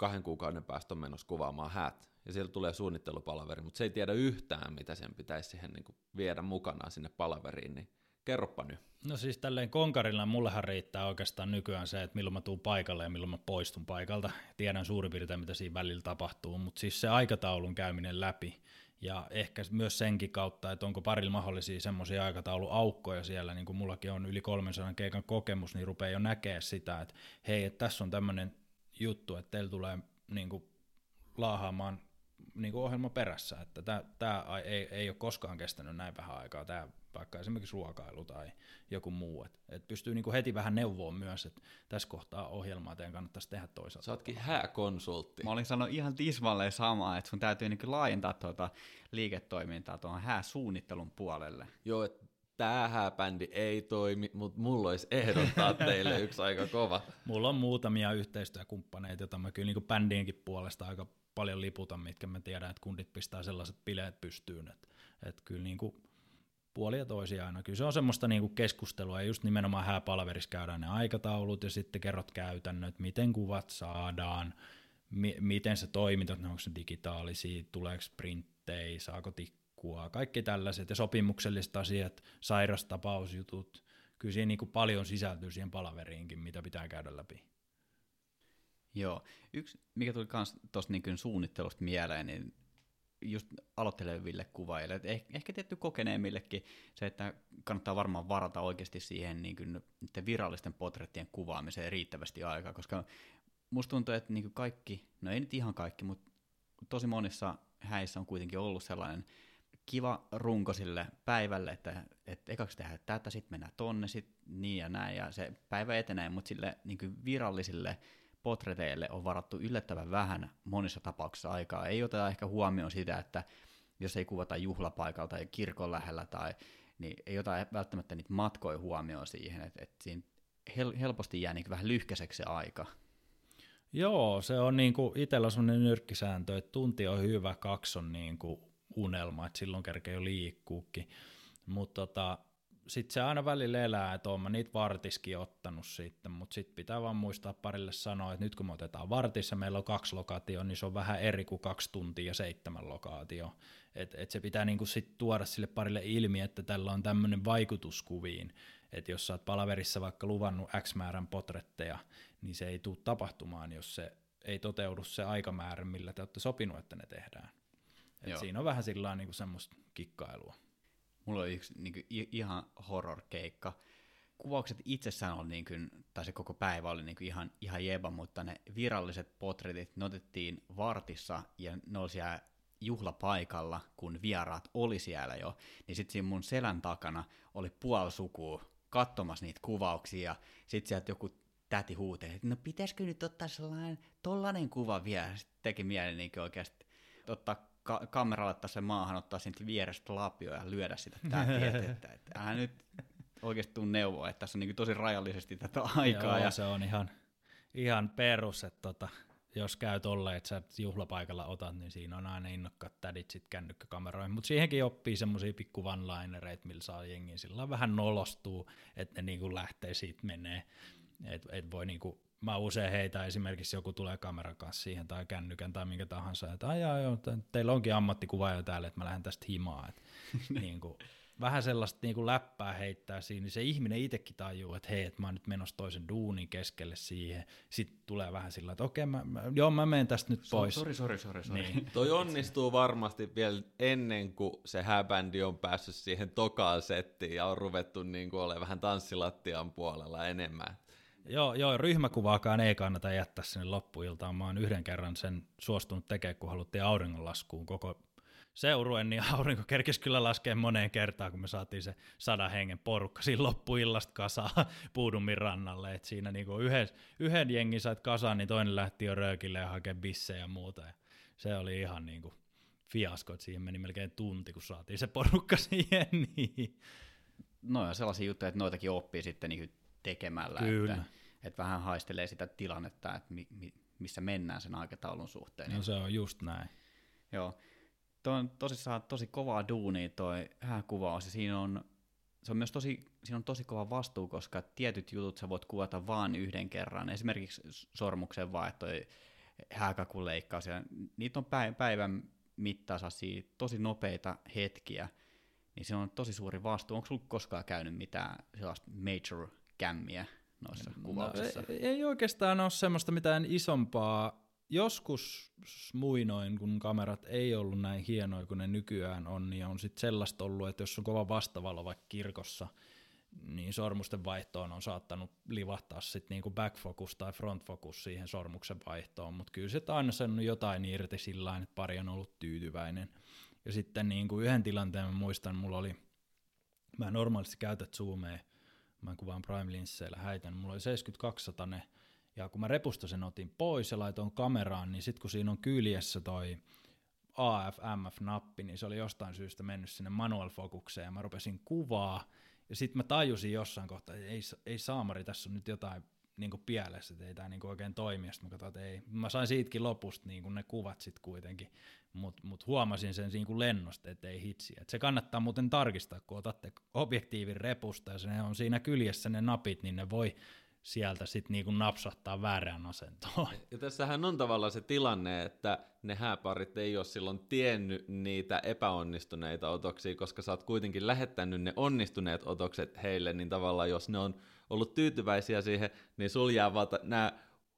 kahden kuukauden päästä on menossa kuvaamaan häät, ja siellä tulee suunnittelupalaveri, mutta se ei tiedä yhtään, mitä sen pitäisi siihen niin viedä mukanaan sinne palaveriin, niin kerropa nyt. No siis tälleen konkarilla mullehan riittää oikeastaan nykyään se, että milloin mä tuun paikalle ja milloin mä poistun paikalta. Tiedän suurin piirtein, mitä siinä välillä tapahtuu, mutta siis se aikataulun käyminen läpi ja ehkä myös senkin kautta, että onko parilla mahdollisia semmoisia aikatauluaukkoja siellä, niin kuin mullakin on yli 300 keikan kokemus, niin rupeaa jo näkee sitä, että hei, että tässä on tämmöinen juttu, että teillä tulee niin kuin, laahaamaan niin kuin ohjelma perässä, että tämä ei, ei ole koskaan kestänyt näin vähän aikaa, tämä vaikka esimerkiksi ruokailu tai joku muu, että et pystyy niin kuin heti vähän neuvoon myös, että tässä kohtaa ohjelmaa teidän kannattaisi tehdä toisaalta. Sä ootkin hääkonsultti. Mä olin sanonut ihan tismalleen samaa, että sun täytyy niin laajentaa tuota liiketoimintaa tuohon hääsuunnittelun puolelle. Joo, että tämä hääbändi ei toimi, mutta mulla olisi ehdottaa teille yksi aika kova. Mulla on muutamia yhteistyökumppaneita, joita mä kyllä niin bändienkin puolesta aika paljon liputan, mitkä mä tiedän, että kundit pistää sellaiset bileet pystyyn, että, että kyllä niin kuin puoli ja toisia aina. Kyllä se on semmoista niin kuin keskustelua, ja just nimenomaan hääpalverissa käydään ne aikataulut, ja sitten kerrot käytännöt, miten kuvat saadaan, mi- miten se toimitat, onko se digitaalisia, tuleeko printtejä, saako tik- liikkua, kaikki tällaiset ja sopimukselliset asiat, sairastapausjutut, kyllä siinä niin kuin paljon sisältyy siihen palaveriinkin, mitä pitää käydä läpi. Joo, yksi mikä tuli myös tuosta niin suunnittelusta mieleen, niin just aloitteleville kuvaajille, että ehkä, ehkä tietty kokeneemmillekin se, että kannattaa varmaan varata oikeasti siihen niin kuin, virallisten potrettien kuvaamiseen riittävästi aikaa, koska musta tuntuu, että niin kaikki, no ei nyt ihan kaikki, mutta tosi monissa häissä on kuitenkin ollut sellainen kiva runko sille päivälle, että, että ekaksi tehdään tätä, sitten mennään tonne, sitten niin ja näin, ja se päivä etenee, mutta sille niin virallisille potreteille on varattu yllättävän vähän monissa tapauksissa aikaa. Ei oteta ehkä huomioon sitä, että jos ei kuvata juhlapaikalta tai kirkon lähellä, tai, niin ei ota välttämättä niitä matkoja huomioon siihen, että, että siinä hel- helposti jää niin vähän lyhkäiseksi se aika. Joo, se on niin kuin itsellä sellainen nyrkkisääntö, että tunti on hyvä, kaksi on niin kuin unelma, että silloin kerkee jo liikkuukin. Mutta tota, sitten se aina välillä elää, että oon mä niitä vartiskin ottanut sitten, mutta sitten pitää vaan muistaa parille sanoa, että nyt kun me otetaan vartissa, meillä on kaksi lokaatio, niin se on vähän eri kuin kaksi tuntia ja seitsemän lokaatio. Että et se pitää niinku sit tuoda sille parille ilmi, että tällä on tämmöinen vaikutuskuviin, että jos sä oot palaverissa vaikka luvannut X määrän potretteja, niin se ei tule tapahtumaan, jos se ei toteudu se aikamäärä, millä te olette sopinut, että ne tehdään. Et siinä on vähän sillä niin semmoista kikkailua. Mulla on yksi niin kuin, ihan horror-keikka. Kuvaukset itsessään oli, niin kuin, tai se koko päivä oli niin kuin, ihan, ihan jeba, mutta ne viralliset potretit ne otettiin vartissa ja ne oli siellä juhlapaikalla, kun vieraat oli siellä jo, niin sitten siinä mun selän takana oli puoli sukua katsomassa niitä kuvauksia, ja sitten sieltä joku täti huuteli, että no pitäisikö nyt ottaa sellainen tollainen kuva vielä, sitten teki mieli niin oikeasti ottaa ka- kamera laittaa sen maahan, ottaa siitä vierestä lapio ja lyödä sitä tähtiä, että älä nyt oikeasti tuu neuvoa, että tässä on niin tosi rajallisesti tätä aikaa. Joo, ja... se on ihan, ihan perus, että tota, jos käy tolleen, että sä juhlapaikalla otat, niin siinä on aina innokkaat tädit sit kännykkäkameroihin. Mutta siihenkin oppii semmoisia pikku one-linereita, millä saa jengi sillä vähän nolostuu, että ne niinku lähtee siitä menee. Et, et voi niinku mä usein heitä esimerkiksi joku tulee kameran kanssa siihen tai kännykän tai minkä tahansa, että ajaa joo, teillä onkin ammattikuvaaja täällä, että mä lähden tästä himaa. Että, [laughs] niin kuin, vähän sellaista niin kuin läppää heittää siinä, niin se ihminen itsekin tajuu, että hei, että mä oon nyt menossa toisen duunin keskelle siihen. Sitten tulee vähän sillä, että okei, mä, mä, joo, mä menen tästä nyt pois. Sori, sori, sori, sori. Niin. [laughs] Toi onnistuu varmasti vielä ennen kuin se häbändi on päässyt siihen tokaan settiin ja on ruvettu niin kuin olemaan vähän tanssilattian puolella enemmän. Joo, joo, ryhmäkuvaakaan ei kannata jättää sinne loppuiltaan. Mä oon yhden kerran sen suostunut tekemään, kun haluttiin auringonlaskuun koko seuruen, niin [laughs] aurinko kerkesi kyllä laskea moneen kertaan, kun me saatiin se sadan hengen porukka siinä loppuillasta kasaan [laughs] Puudummin rannalle. Et siinä niinku yhden, yhden jengin sait kasaan, niin toinen lähti jo röökille ja hakee bissejä ja muuta. Ja se oli ihan niinku fiasko, että siihen meni melkein tunti, kun saatiin se porukka [laughs] siihen. Niin. No ja sellaisia juttuja, että noitakin oppii sitten niin tekemällä. Kyllä. Että, että vähän haistelee sitä tilannetta, että mi, mi, missä mennään sen aikataulun suhteen. No se on just näin. Joo. Tuo on tosissaan tosi kovaa duunia toi hääkuvaus ja siinä on, se on myös tosi, siinä on tosi kova vastuu, koska tietyt jutut sä voit kuvata vain yhden kerran. Esimerkiksi sormuksen vaihto, hääkakun leikkaus ja niitä on päivän mittaan tosi nopeita hetkiä, niin se on tosi suuri vastuu. Onko sulla koskaan käynyt mitään sellaista major kämmiä noissa no, kuvauksissa? Ei, ei oikeastaan ole semmoista mitään isompaa. Joskus muinoin, kun kamerat ei ollut näin hienoja kuin ne nykyään on, niin on sitten sellaista ollut, että jos on kova vastavalo vaikka kirkossa, niin sormusten vaihtoon on saattanut livahtaa sitten niinku backfocus tai frontfocus siihen sormuksen vaihtoon, mutta kyllä se aina sen jotain irti sillä että pari on ollut tyytyväinen. Ja sitten niinku yhden tilanteen mä muistan, mulla oli, mä normaalisti käytän zoomea, mä kuvaan prime linsseillä häitän, mulla oli 7200 ja kun mä repusta sen otin pois ja laitoin kameraan, niin sitten kun siinä on kyljessä toi AF-MF-nappi, niin se oli jostain syystä mennyt sinne manual focukseen ja mä rupesin kuvaa, ja sitten mä tajusin jossain kohtaa, että ei, ei saamari, tässä on nyt jotain niin kuin pielessä, että ei tämä niin oikein toimi. Sitten mä katsoin, että ei. Mä sain siitäkin lopusta niin kuin ne kuvat sitten kuitenkin, mutta mut huomasin sen niin kuin lennosta, että ei hitsi. Et se kannattaa muuten tarkistaa, kun otatte objektiivin repusta ja se on siinä kyljessä ne napit, niin ne voi sieltä sitten niinku napsahtaa väärään asentoon. [laughs] Ja tässähän on tavallaan se tilanne, että ne hääparit ei ole silloin tiennyt niitä epäonnistuneita otoksia, koska sä oot kuitenkin lähettänyt ne onnistuneet otokset heille, niin tavallaan jos ne on ollut tyytyväisiä siihen, niin sul jää vaan nämä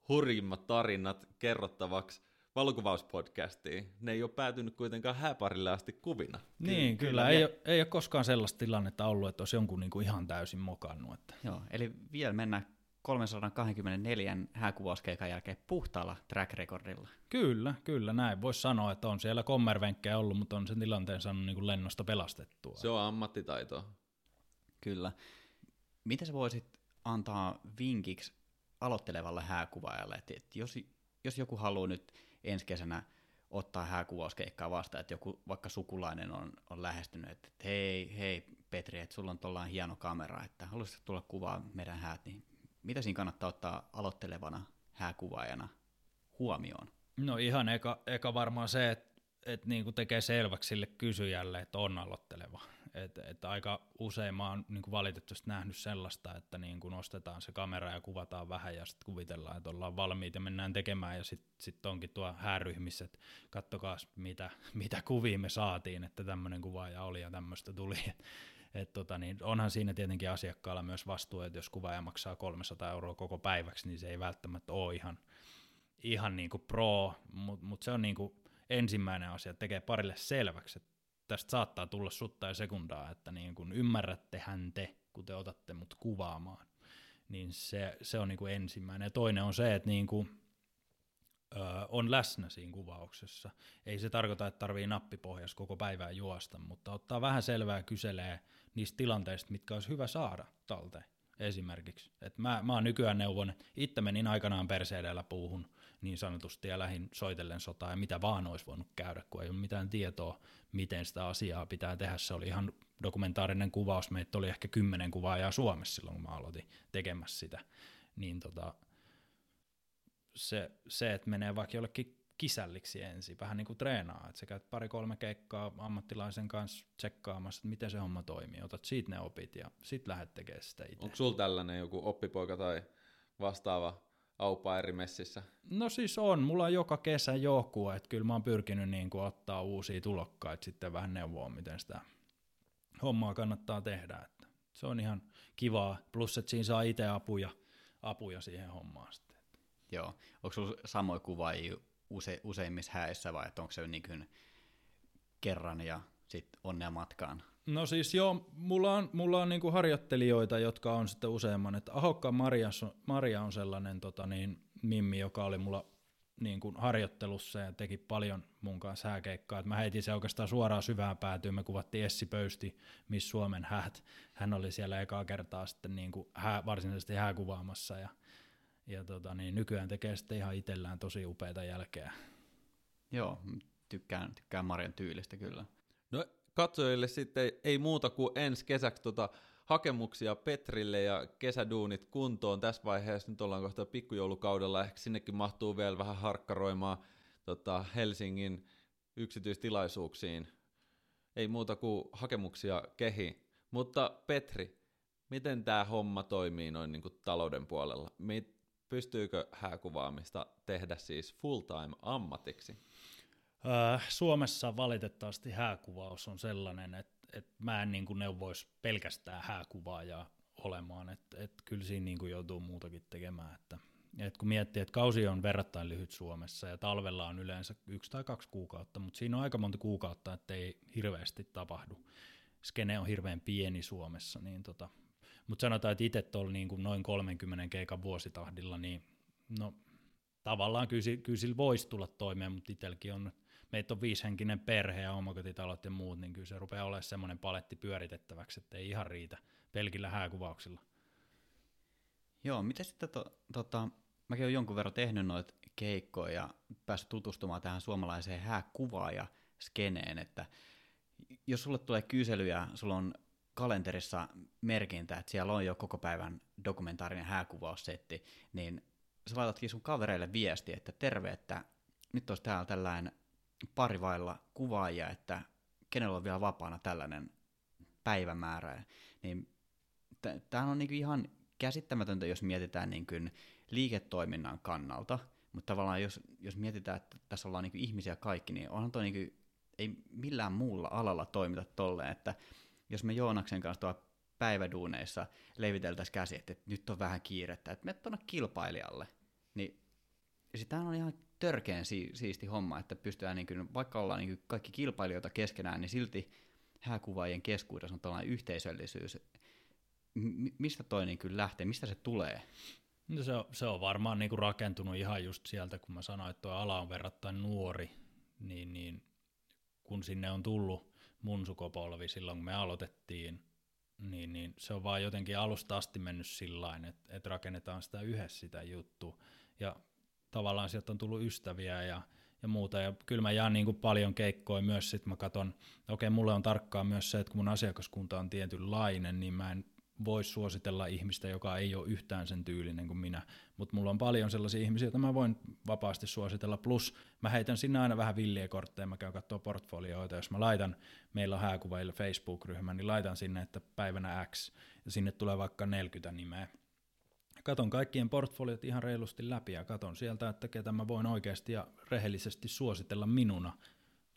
hurjimmat tarinat kerrottavaksi valokuvauspodcastiin. Ne ei ole päätynyt kuitenkaan hääparille asti kuvina. Niin, kyllä. kyllä. Ei, ole, ei ole koskaan sellaista tilannetta ollut, että olisi jonkun niin kuin ihan täysin mokannut. Että. Joo, eli vielä mennään 324 hääkuvauskeikan jälkeen puhtaalla track recordilla. Kyllä, kyllä, näin voisi sanoa, että on siellä kommervenkkejä ollut, mutta on sen tilanteen saanut niin kuin lennosta pelastettua. Se on ammattitaito. Kyllä. Miten sä voisit antaa vinkiksi aloittelevalle hääkuvaajalle, että jos, jos joku haluaa nyt ensi kesänä ottaa hääkuvauskeikkaa vastaan, että joku vaikka sukulainen on, on lähestynyt, että hei, hei Petri, että sulla on tuollainen hieno kamera, että haluaisitko tulla kuvaa meidän häät, niin mitä siinä kannattaa ottaa aloittelevana hääkuvaajana huomioon? No ihan eka, eka varmaan se, että et niinku tekee selväksi sille kysyjälle, että on aloitteleva. Et, et aika usein mä oon niinku valitettavasti nähnyt sellaista, että niinku nostetaan se kamera ja kuvataan vähän ja sitten kuvitellaan, että ollaan valmiita ja mennään tekemään ja sitten sit onkin tuo hääryhmissä, että kattokaa mitä, mitä kuvia me saatiin, että tämmöinen kuvaaja oli ja tämmöistä tuli. Et tota, niin onhan siinä tietenkin asiakkaalla myös vastuu, että jos kuvaaja maksaa 300 euroa koko päiväksi, niin se ei välttämättä ole ihan, ihan niin kuin pro, mutta mut se on niin kuin ensimmäinen asia, tekee parille selväksi, että tästä saattaa tulla sutta ja sekundaa, että niin kuin ymmärrättehän te, kun te otatte mut kuvaamaan. Niin se, se on niin kuin ensimmäinen. Ja toinen on se, että niin kuin, ö, on läsnä siinä kuvauksessa. Ei se tarkoita, että tarvii nappipohjassa koko päivää juosta, mutta ottaa vähän selvää kyselee niistä tilanteista, mitkä olisi hyvä saada talteen esimerkiksi. Et mä, mä oon nykyään neuvon, itse menin aikanaan perseedellä puuhun niin sanotusti ja lähin soitellen sotaa ja mitä vaan olisi voinut käydä, kun ei ole mitään tietoa, miten sitä asiaa pitää tehdä. Se oli ihan dokumentaarinen kuvaus, meitä oli ehkä kymmenen kuvaajaa Suomessa silloin, kun mä aloitin tekemässä sitä. Niin tota, se, se, että menee vaikka jollekin kisälliksi ensin, vähän niin kuin treenaa, että sä käyt pari-kolme keikkaa ammattilaisen kanssa tsekkaamassa, että miten se homma toimii, otat siitä ne opit ja sit lähdet tekemään sitä itse. Onko sulla tällainen joku oppipoika tai vastaava aupa eri messissä? No siis on, mulla on joka kesä joku, että kyllä mä oon pyrkinyt niin kuin ottaa uusia tulokkaita sitten vähän neuvoa, miten sitä hommaa kannattaa tehdä, että se on ihan kivaa, plus että siinä saa itse apuja, apuja siihen hommaan sitten. Joo, onko sulla samoja kuvaajia use, useimmissa häissä vai onko se niin kuin kerran ja sitten onnea matkaan? No siis joo, mulla on, mulla on niinku harjoittelijoita, jotka on sitten useamman, että Ahokka Maria, Maria on sellainen tota niin, mimmi, joka oli mulla niin kuin harjoittelussa ja teki paljon mun kanssa hääkeikkaa. Et mä heitin se oikeastaan suoraan syvään päätyyn. Me kuvattiin Essi Pöysti, Miss Suomen häät. Hän oli siellä ekaa kertaa sitten niin kuin hää, varsinaisesti hääkuvaamassa ja, ja tota, niin nykyään tekee sitten ihan itsellään tosi upeita jälkeä. Joo, tykkään, tykkään Marian tyylistä kyllä. No katsojille sitten ei muuta kuin ensi kesäksi tota hakemuksia Petrille ja kesäduunit kuntoon. Tässä vaiheessa nyt ollaan kohta pikkujoulukaudella, ehkä sinnekin mahtuu vielä vähän harkkaroimaan tota, Helsingin yksityistilaisuuksiin. Ei muuta kuin hakemuksia kehi. Mutta Petri, miten tämä homma toimii noin niin kuin talouden puolella? Pystyykö hääkuvaamista tehdä siis full-time ammatiksi? Suomessa valitettavasti hääkuvaus on sellainen, että et mä en niin kuin neuvoisi pelkästään hääkuvaajaa olemaan, että et kyllä siinä niin kuin joutuu muutakin tekemään. Että, et kun miettii, että kausi on verrattain lyhyt Suomessa ja talvella on yleensä yksi tai kaksi kuukautta, mutta siinä on aika monta kuukautta, että ei hirveästi tapahdu. Skene on hirveän pieni Suomessa, niin tota, mutta sanotaan, että itse tuolla niin kuin noin 30 keikan vuositahdilla, niin no tavallaan kyllä, kyllä sillä voisi tulla toimeen, mutta itselläkin on meitä on viishenkinen perhe ja omakotitalot ja muut, niin kyllä se rupeaa olemaan semmoinen paletti pyöritettäväksi, että ei ihan riitä pelkillä hääkuvauksilla. Joo, mitä sitten to, tota, mäkin olen jonkun verran tehnyt noita keikkoja ja päässyt tutustumaan tähän suomalaiseen hääkuvaan ja skeneen, että jos sulle tulee kyselyjä, sulla on kalenterissa merkintä, että siellä on jo koko päivän dokumentaarinen hääkuvaussetti, niin sä laitatkin sun kavereille viesti, että terve, että nyt olisi täällä tällainen pari vailla kuvaajia, että kenellä on vielä vapaana tällainen päivämäärä. Niin tämä on niinku ihan käsittämätöntä, jos mietitään niinku liiketoiminnan kannalta, mutta tavallaan jos, jos mietitään, että tässä ollaan niinku ihmisiä kaikki, niin onhan toi niinku, ei millään muulla alalla toimita tolleen, että jos me Joonaksen kanssa tuolla päiväduuneissa leviteltäisiin käsi, että nyt on vähän kiirettä, että me tuonne kilpailijalle, niin sitä on ihan törkeän si- siisti homma, että pystytään, niin kuin, vaikka ollaan niin kuin kaikki kilpailijoita keskenään, niin silti hääkuvaajien keskuudessa on tällainen yhteisöllisyys. M- mistä toi niin kuin lähtee, mistä se tulee? No se, on, se on varmaan niin kuin rakentunut ihan just sieltä, kun mä sanoin, että tuo ala on verrattain nuori, niin, niin kun sinne on tullut mun sukupolvi silloin, kun me aloitettiin, niin, niin se on vaan jotenkin alusta asti mennyt sillä että, että rakennetaan sitä yhdessä sitä juttua. Ja tavallaan sieltä on tullut ystäviä ja, ja muuta. Ja kyllä mä jaan niin kuin paljon keikkoja myös, sitten mä katson, okei, okay, mulle on tarkkaa myös se, että kun mun asiakaskunta on tietynlainen, niin mä en voi suositella ihmistä, joka ei ole yhtään sen tyylinen kuin minä, mutta mulla on paljon sellaisia ihmisiä, joita mä voin vapaasti suositella, plus mä heitän sinne aina vähän villiä kortteja, mä käyn katsoa portfolioita, jos mä laitan, meillä on hääkuvaille Facebook-ryhmä, niin laitan sinne, että päivänä X, ja sinne tulee vaikka 40 nimeä, katon kaikkien portfoliot ihan reilusti läpi ja katon sieltä, että ketä mä voin oikeasti ja rehellisesti suositella minuna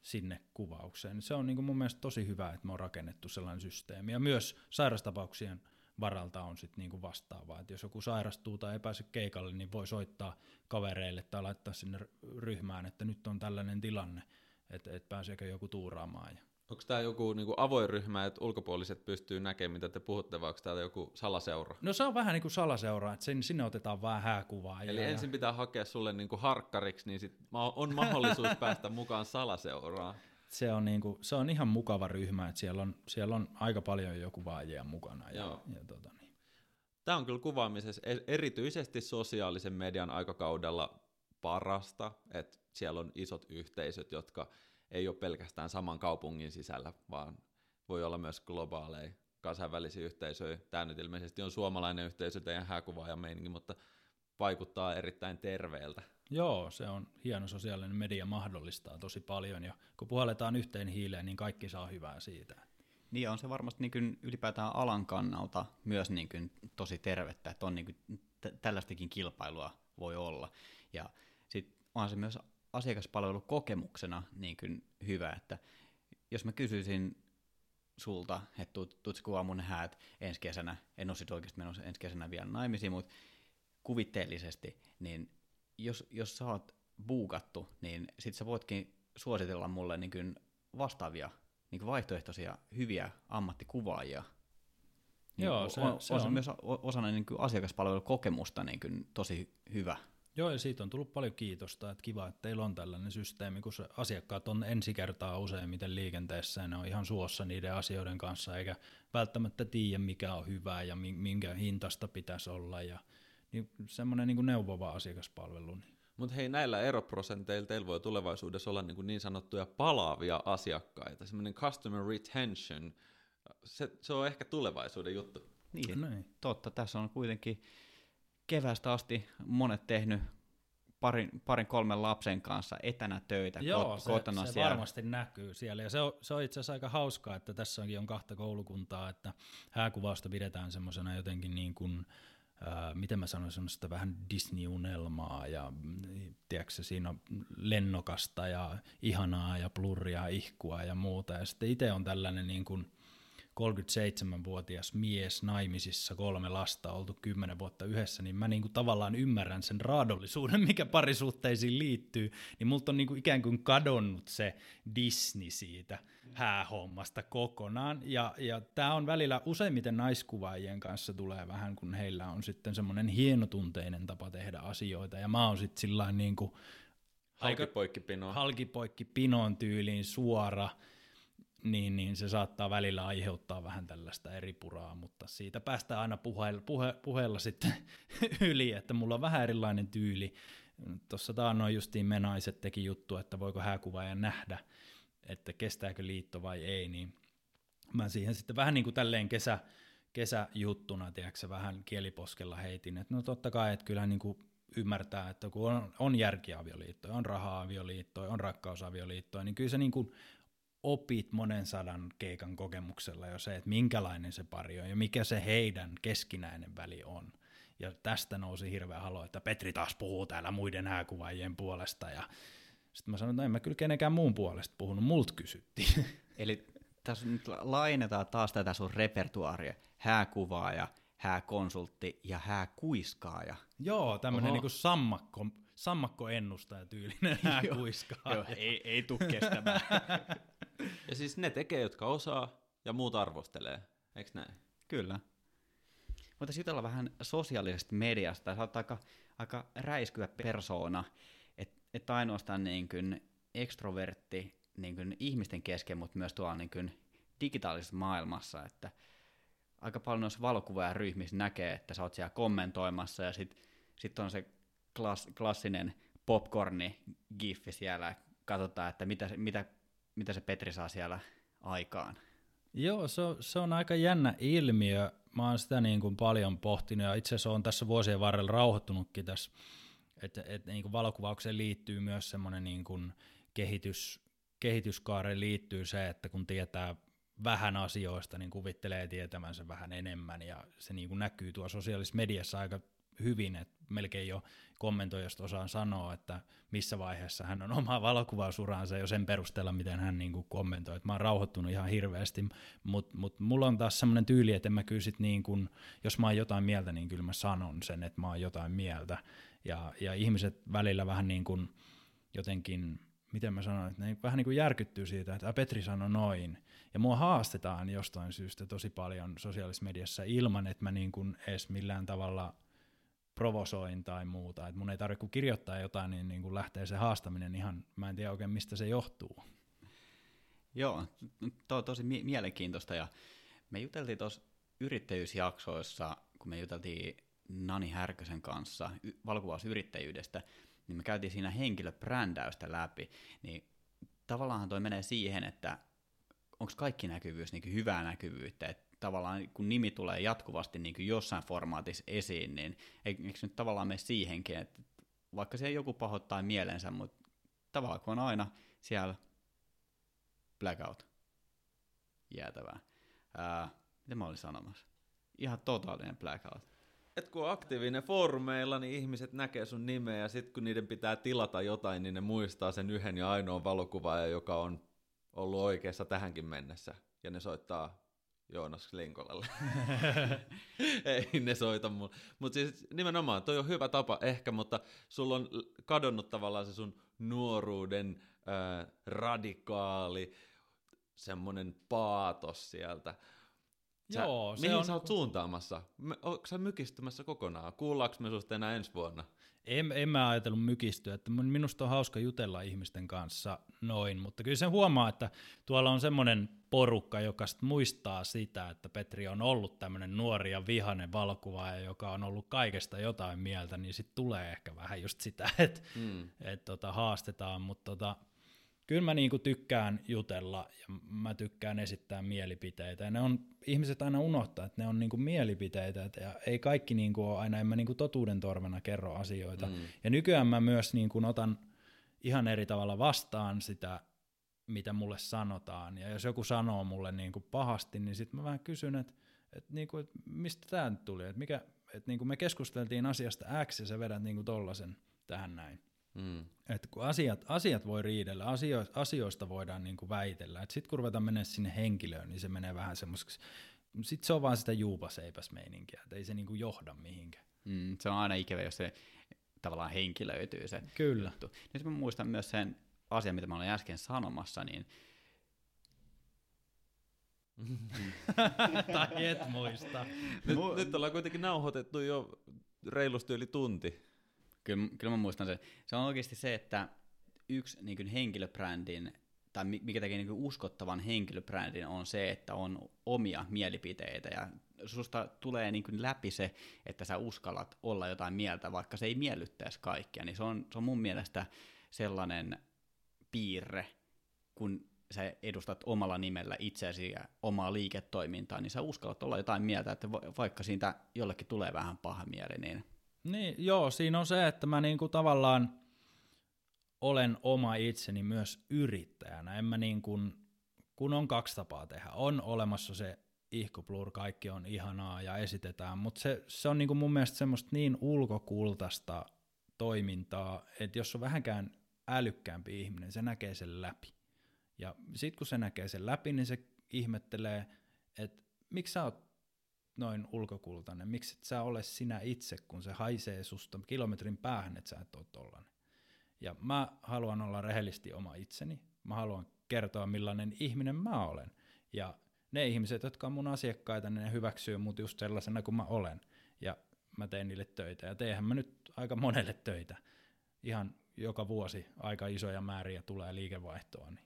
sinne kuvaukseen. Se on niin kuin mun mielestä tosi hyvä, että me on rakennettu sellainen systeemi. Ja myös sairastapauksien varalta on sitten niin kuin vastaavaa. Että jos joku sairastuu tai ei pääse keikalle, niin voi soittaa kavereille tai laittaa sinne ryhmään, että nyt on tällainen tilanne, että, että pääseekö joku tuuraamaan. Ja Onko tämä joku niinku avoin ryhmä, että ulkopuoliset pystyy näkemään, mitä te puhutte, vai onko tämä joku salaseura? No se on vähän niin kuin salaseura, että sen, sinne otetaan vähän hääkuvaa. Eli ja ensin pitää hakea sulle niinku harkkariksi, niin sit on mahdollisuus [laughs] päästä mukaan salaseuraan. Se on, niinku, se on ihan mukava ryhmä, että siellä on, siellä on aika paljon jo kuvaajia mukana. Ja, Joo. ja tota niin. Tämä on kyllä kuvaamisessa e- erityisesti sosiaalisen median aikakaudella parasta, että siellä on isot yhteisöt, jotka ei ole pelkästään saman kaupungin sisällä, vaan voi olla myös globaaleja kansainvälisiä yhteisöjä. Tämä nyt ilmeisesti on suomalainen yhteisö, teidän hääkuvaaja meininki, mutta vaikuttaa erittäin terveeltä. Joo, se on hieno sosiaalinen media, mahdollistaa tosi paljon, ja kun puhalletaan yhteen hiileen, niin kaikki saa hyvää siitä. Niin on se varmasti niin kuin ylipäätään alan kannalta myös niin kuin tosi tervettä, että on niin kuin t- tällaistakin kilpailua voi olla. Ja sitten on se myös asiakaspalvelukokemuksena niin kuin hyvä, että jos mä kysyisin sulta, että tuut, tuut kuvaa mun häät ensi kesänä, en ole sitten oikeasti menossa ensi kesänä vielä naimisiin, mutta kuvitteellisesti, niin jos, jos sä oot buukattu, niin sit sä voitkin suositella mulle niin kuin vastaavia niin kuin vaihtoehtoisia hyviä ammattikuvaajia. Niin Joo, se on, se on, on. myös osana niin kuin asiakaspalvelukokemusta niin kuin tosi hyvä Joo, ja siitä on tullut paljon kiitosta, että kiva, että teillä on tällainen systeemi, kun se asiakkaat on ensi kertaa useimmiten liikenteessä, ja ne on ihan suossa niiden asioiden kanssa, eikä välttämättä tiedä, mikä on hyvää ja minkä hintasta pitäisi olla, ja semmoinen niin neuvova asiakaspalvelu. Niin. Mutta hei, näillä eroprosenteilla teillä voi tulevaisuudessa olla niin, niin sanottuja palaavia asiakkaita, semmoinen customer retention, se, se on ehkä tulevaisuuden juttu. Niin, Näin. totta. Tässä on kuitenkin kevästä asti monet tehnyt parin, parin kolmen lapsen kanssa etänä töitä Joo, kot, se, kotona se siellä. varmasti näkyy siellä. Ja se on, se on itse asiassa aika hauskaa, että tässä onkin on kahta koulukuntaa, että hääkuvausta pidetään semmoisena jotenkin niin kuin, äh, miten mä sanoisin, semmoista vähän Disney-unelmaa ja tiedätkö, siinä on lennokasta ja ihanaa ja plurria, ihkua ja muuta. Ja sitten itse on tällainen niin kuin, 37-vuotias mies naimisissa, kolme lasta, oltu kymmenen vuotta yhdessä, niin mä niinku tavallaan ymmärrän sen raadollisuuden, mikä parisuhteisiin liittyy, niin multa on niinku ikään kuin kadonnut se Disney siitä häähommasta kokonaan, ja, ja tämä on välillä useimmiten naiskuvaajien kanssa tulee vähän, kun heillä on sitten semmoinen hienotunteinen tapa tehdä asioita, ja mä oon sitten sillä niin kuin halkipoikkipinoon. halkipoikkipinoon tyyliin suora, niin, niin se saattaa välillä aiheuttaa vähän tällaista eri puraa, mutta siitä päästään aina puheella, puhe, puheella sitten [laughs] yli, että mulla on vähän erilainen tyyli. Tuossa taannoin justiin me naiset teki juttu, että voiko hääkuvaaja nähdä, että kestääkö liitto vai ei, niin mä siihen sitten vähän niin kuin tälleen kesä, kesäjuttuna, tiedätkö, vähän kieliposkella heitin, että no totta kai, että kyllä niin kuin ymmärtää, että kun on, on järkiavioliittoja, on raha-avioliittoja, on rakkausavioliittoja, niin kyllä se niin kuin opit monen sadan keikan kokemuksella jo se, että minkälainen se pari on ja mikä se heidän keskinäinen väli on. Ja tästä nousi hirveä halo, että Petri taas puhuu täällä muiden hääkuvaajien puolesta. Ja sitten mä sanoin, että no en mä kyllä kenenkään muun puolesta puhunut, mult kysyttiin. [laughs] Eli tässä nyt lainetaan taas tätä sun repertuaaria. Hääkuvaaja, hääkonsultti ja hääkuiskaaja. Joo, tämmöinen niin sammakko, sammakkoennustaja tyylinen [laughs] hääkuiskaaja. Joo, ei, ei tule kestämään. [laughs] Ja siis ne tekee, jotka osaa, ja muut arvostelee, eikö näin? Kyllä. Mutta sitten olla vähän sosiaalisesta mediasta. Sä oot aika, aika räiskyä persoona, että et ainoastaan niin kuin ekstrovertti niin kuin ihmisten kesken, mutta myös tuolla niin kuin digitaalisessa maailmassa, että aika paljon noissa valokuva- ryhmissä näkee, että sä oot siellä kommentoimassa ja sitten sit on se klass, klassinen popcorni giffi siellä, katsotaan, että mitä, mitä mitä se Petri saa siellä aikaan. Joo, se on, se on aika jännä ilmiö. Mä oon sitä niin kuin paljon pohtinut ja itse asiassa on tässä vuosien varrella rauhoittunutkin tässä, että, että niin kuin valokuvaukseen liittyy myös semmoinen niin kuin kehitys, kehityskaareen liittyy se, että kun tietää vähän asioista, niin kuvittelee tietämänsä vähän enemmän ja se niin kuin näkyy tuossa sosiaalisessa mediassa aika hyvin, että melkein jo kommentoijasta osaan sanoa, että missä vaiheessa hän on omaa valokuvausuraansa jo sen perusteella, miten hän niin kuin kommentoi. Että mä oon rauhoittunut ihan hirveästi, mutta mut mulla on taas semmoinen tyyli, että mä kyllä sit niin kuin, jos mä oon jotain mieltä, niin kyllä mä sanon sen, että mä oon jotain mieltä. Ja, ja ihmiset välillä vähän niin kuin jotenkin, miten mä sanon, että ne vähän niin kuin järkyttyy siitä, että Petri sanoi noin. Ja mua haastetaan jostain syystä tosi paljon sosiaalisessa mediassa ilman, että mä niin kuin edes millään tavalla – provosoin tai muuta. Et mun ei tarvitse kun kirjoittaa jotain, niin, niin kun lähtee se haastaminen ihan, mä en tiedä oikein mistä se johtuu. Joo, to, tosi mie- mielenkiintoista ja me juteltiin tuossa yrittäjyysjaksoissa, kun me juteltiin Nani Härkösen kanssa y- valokuvausyrittäjyydestä, niin me käytiin siinä henkilöbrändäystä läpi, niin tavallaan toi menee siihen, että onko kaikki näkyvyys niin hyvää näkyvyyttä, että tavallaan kun nimi tulee jatkuvasti niin kuin jossain formaatissa esiin, niin eikö nyt tavallaan mene siihenkin, että vaikka se joku pahoittaa mielensä, mutta tavallaan kun on aina siellä blackout, jäätävää. Ää, mitä mä olin sanomassa? Ihan totaalinen blackout. Et kun on aktiivinen foorumeilla, niin ihmiset näkee sun nimeä ja sitten kun niiden pitää tilata jotain, niin ne muistaa sen yhden ja ainoan valokuvaajan, joka on ollut oikeassa tähänkin mennessä. Ja ne soittaa Joonas Linkolalle. [laughs] Ei ne soita mulle. Mutta siis nimenomaan, toi on hyvä tapa ehkä, mutta sulla on kadonnut tavallaan se sun nuoruuden äh, radikaali semmoinen paatos sieltä. Sä, Joo, se mihin on... sä oot suuntaamassa? Onko sä mykistymässä kokonaan? Kuullaanko me susta enää ensi vuonna? En, en mä ajatellut mykistyä, että minusta on hauska jutella ihmisten kanssa noin, mutta kyllä sen huomaa, että tuolla on semmoinen porukka, joka sit muistaa sitä, että Petri on ollut tämmöinen nuori ja vihainen valokuvaaja, joka on ollut kaikesta jotain mieltä, niin sitten tulee ehkä vähän just sitä, että mm. et tota, haastetaan, mutta tota, kyllä mä niinku tykkään jutella ja mä tykkään esittää mielipiteitä. Ja ne on, ihmiset aina unohtaa, että ne on niinku mielipiteitä ja ei kaikki niinku ole aina, en mä niinku totuuden torvena kerro asioita. Mm. Ja nykyään mä myös niinku otan ihan eri tavalla vastaan sitä, mitä mulle sanotaan. Ja jos joku sanoo mulle niinku pahasti, niin sitten mä vähän kysyn, että et niinku, et mistä tämä nyt tuli, että mikä, et niinku me keskusteltiin asiasta X ja sä vedät niinku tollasen tähän näin. Mm. Että kun asiat, asiat voi riidellä, asio, asioista voidaan niin kuin väitellä. Sitten kun ruvetaan mennä sinne henkilöön, niin se menee vähän semmoiseksi, sitten se on vaan sitä juupaseipäs meininkiä, että ei se niin kuin johda mihinkään. Mm, se on aina ikävä, jos se tavallaan henkilöityy se Kyllä. juttu. Nyt mä muistan myös sen asian, mitä mä olin äsken sanomassa, niin [laughs] tai et muista. Nyt, nyt ollaan kuitenkin nauhoitettu jo reilusti yli tunti. Kyllä, kyllä mä muistan sen. Se on oikeasti se, että yksi niin kuin henkilöbrändin, tai mikä tekee niin kuin uskottavan henkilöbrändin, on se, että on omia mielipiteitä, ja susta tulee niin kuin läpi se, että sä uskallat olla jotain mieltä, vaikka se ei miellyttäisi kaikkia, niin se on, se on mun mielestä sellainen piirre, kun sä edustat omalla nimellä itseäsi ja omaa liiketoimintaa, niin sä uskallat olla jotain mieltä, että vaikka siitä jollekin tulee vähän paha mieli, niin niin, joo, siinä on se, että mä niinku tavallaan olen oma itseni myös yrittäjänä. En mä niin kuin, kun on kaksi tapaa tehdä. On olemassa se ihkuplur, kaikki on ihanaa ja esitetään, mutta se, se on niinku mun mielestä semmoista niin ulkokultaista toimintaa, että jos on vähänkään älykkäämpi ihminen, se näkee sen läpi. Ja sitten kun se näkee sen läpi, niin se ihmettelee, että miksi sä oot noin ulkokultainen, miksi et sä ole sinä itse, kun se haisee susta kilometrin päähän, että sä et ole tollanen. Ja mä haluan olla rehellisesti oma itseni, mä haluan kertoa millainen ihminen mä olen. Ja ne ihmiset, jotka on mun asiakkaita, niin ne hyväksyy mut just sellaisena kuin mä olen. Ja mä teen niille töitä. Ja teehän mä nyt aika monelle töitä. Ihan joka vuosi aika isoja määriä tulee liikevaihtoa. Niin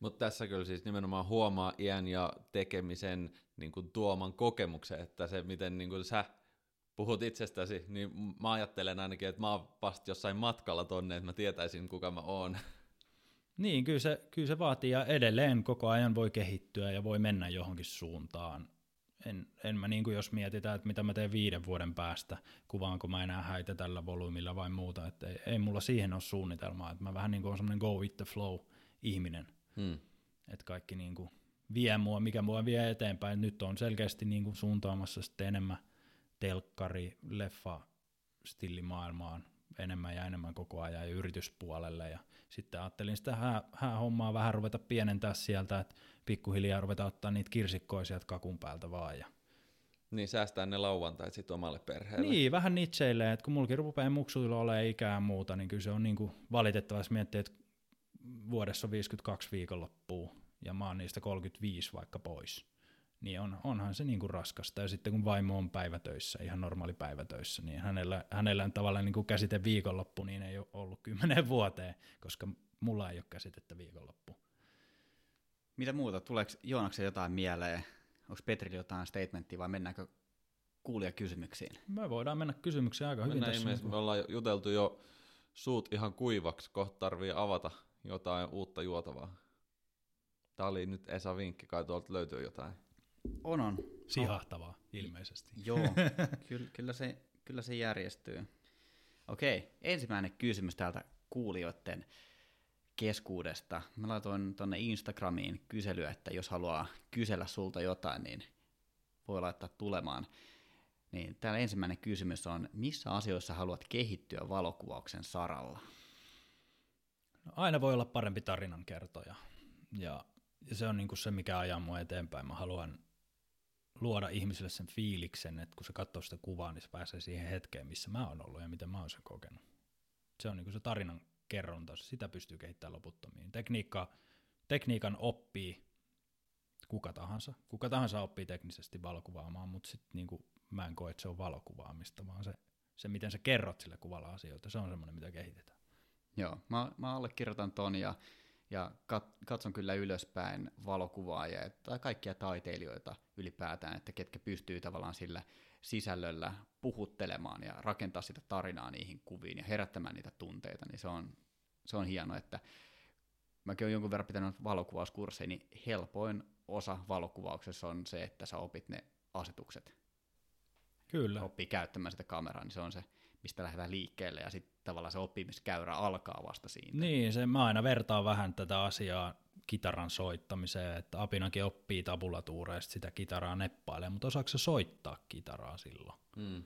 mutta tässä kyllä siis nimenomaan huomaa iän ja tekemisen niin kuin tuoman kokemuksen, että se miten niin kuin sä puhut itsestäsi, niin mä ajattelen ainakin, että mä oon vasta jossain matkalla tonne, että mä tietäisin kuka mä oon. Niin, kyllä se, kyllä se vaatii ja edelleen koko ajan voi kehittyä ja voi mennä johonkin suuntaan. En, en mä niin kuin jos mietitään, että mitä mä teen viiden vuoden päästä, kuvaanko mä enää häitä tällä volyymilla vai muuta, että ei, ei mulla siihen ole suunnitelmaa, että mä vähän niin kuin on semmoinen go with the flow ihminen. Hmm. Että kaikki niin kuin vie mua, mikä mua vie eteenpäin. Nyt on selkeästi niin kuin suuntaamassa sitten enemmän telkkari, leffa, stillimaailmaan enemmän ja enemmän koko ajan ja yrityspuolelle. Ja sitten ajattelin sitä hää, hää hommaa vähän ruveta pienentää sieltä, että pikkuhiljaa ruveta ottaa niitä kirsikkoja sieltä kakun päältä vaan. Ja niin, säästää ne lauantait sitten omalle perheelle. Niin, vähän nitseille, että kun mullakin rupeaa muksuilla olemaan ikää ja muuta, niin kyllä se on niinku valitettavasti miettiä, että vuodessa on 52 viikonloppua ja mä oon niistä 35 vaikka pois, niin on, onhan se niin kuin raskasta. Ja sitten kun vaimo on päivätöissä, ihan normaali päivätöissä, niin hänellä, hänellä on tavallaan niin kuin käsite viikonloppu, niin ei ole ollut kymmenen vuoteen, koska mulla ei ole käsitettä viikonloppu. Mitä muuta? Tuleeko Joonaksen jotain mieleen? Onko Petrillä jotain statementtia vai mennäänkö kuulia kysymyksiin? Me voidaan mennä kysymyksiin aika hyvin tässä. Niin me ollaan juteltu jo suut ihan kuivaksi, kohta tarvii avata jotain uutta juotavaa. Tämä oli nyt Esa vinkki, kai tuolta löytyy jotain. On, on. Sihahtavaa, no. ilmeisesti. Joo, [laughs] kyllä, kyllä, se, kyllä se järjestyy. Okei, ensimmäinen kysymys täältä kuulijoiden keskuudesta. Mä laitoin tuonne Instagramiin kyselyä, että jos haluaa kysellä sulta jotain, niin voi laittaa tulemaan. Niin täällä ensimmäinen kysymys on, missä asioissa haluat kehittyä valokuvauksen saralla? No, aina voi olla parempi tarinankertoja. Ja, ja se on niin kuin se, mikä ajaa mua eteenpäin. Mä haluan luoda ihmisille sen fiiliksen, että kun se katsoo sitä kuvaa, niin se pääsee siihen hetkeen, missä mä oon ollut ja miten mä oon sen kokenut. Se on niin kuin se tarinan kerronta, sitä pystyy kehittämään loputtomiin. Tekniikka, tekniikan oppii kuka tahansa. Kuka tahansa oppii teknisesti valokuvaamaan, mutta sitten niin mä en koe, että se on valokuvaamista, vaan se, se, miten sä kerrot sillä kuvalla asioita, se on semmoinen, mitä kehitetään. Joo, mä, mä allekirjoitan ton ja, ja kat, katson kyllä ylöspäin valokuvaajia tai kaikkia taiteilijoita ylipäätään, että ketkä pystyy tavallaan sillä sisällöllä puhuttelemaan ja rakentaa sitä tarinaa niihin kuviin ja herättämään niitä tunteita, niin se on, se on hienoa, että mäkin olen jonkun verran pitänyt valokuvauskursseja, niin helpoin osa valokuvauksessa on se, että sä opit ne asetukset. Kyllä. Oppii käyttämään sitä kameraa, niin se on se, mistä lähdetään liikkeelle, ja sitten tavallaan se oppimiskäyrä alkaa vasta siitä. Niin, se, mä aina vertaan vähän tätä asiaa kitaran soittamiseen, että apinakin oppii tabulatuureista sitä kitaraa neppailemaan, mutta osaako se soittaa kitaraa silloin? Mm.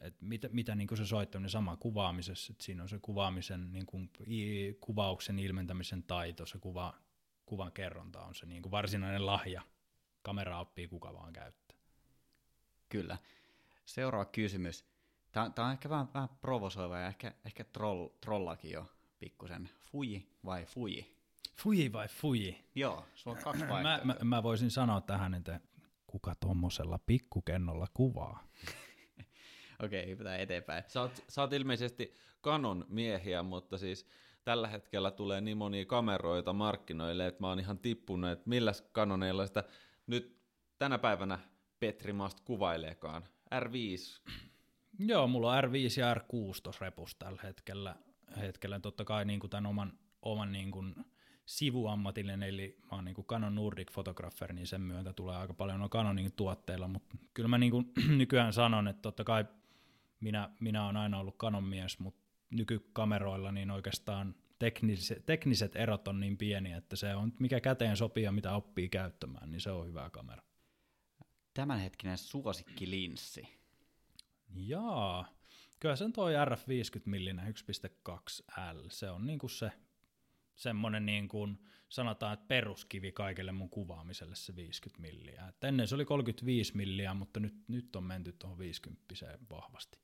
Et mitä, mitä niin se soittaminen sama kuvaamisessa, että siinä on se kuvaamisen, niin kuin, i, kuvauksen ilmentämisen taito, se kuva, kuvan kerronta on se niin kuin varsinainen lahja. Kamera oppii kuka vaan käyttää. Kyllä. Seuraava kysymys. Tämä, tämä on ehkä vähän, vähän provosoiva ja ehkä, ehkä troll, trollakin jo pikkusen. Fuji vai fuji? Fuji vai fuji? Joo, sulla on kaksi Mä, mä, mä voisin sanoa tähän, että kuka tuommoisella pikkukennolla kuvaa? [laughs] Okei, hypätään eteenpäin. Sä, oot, sä oot ilmeisesti kanon miehiä, mutta siis tällä hetkellä tulee niin monia kameroita markkinoille, että mä oon ihan tippunut, että milläs kanoneilla sitä nyt tänä päivänä Petri Mast kuvaileekaan. R5, Joo, mulla on R5 ja R6 tuossa repussa tällä hetkellä. hetkellä. Totta kai niin kuin tämän oman, oman niin kuin sivuammatillinen, eli mä oon niin kuin Canon Nordic Photographer, niin sen myötä tulee aika paljon no Canonin tuotteilla, mutta kyllä mä niin kuin [clears throat] nykyään sanon, että totta kai minä, minä olen aina ollut Canon mies, mutta nykykameroilla niin oikeastaan tekniset, tekniset erot on niin pieniä, että se on mikä käteen sopii ja mitä oppii käyttämään, niin se on hyvä kamera. Tämänhetkinen suosikkilinssi. Jaa, kyllä se on toi RF50 millinen 1.2L, se on niinku se semmoinen niin kuin sanotaan, että peruskivi kaikelle mun kuvaamiselle se 50 milliä. Et ennen se oli 35 milliä, mutta nyt, nyt on menty tuohon 50 vahvasti.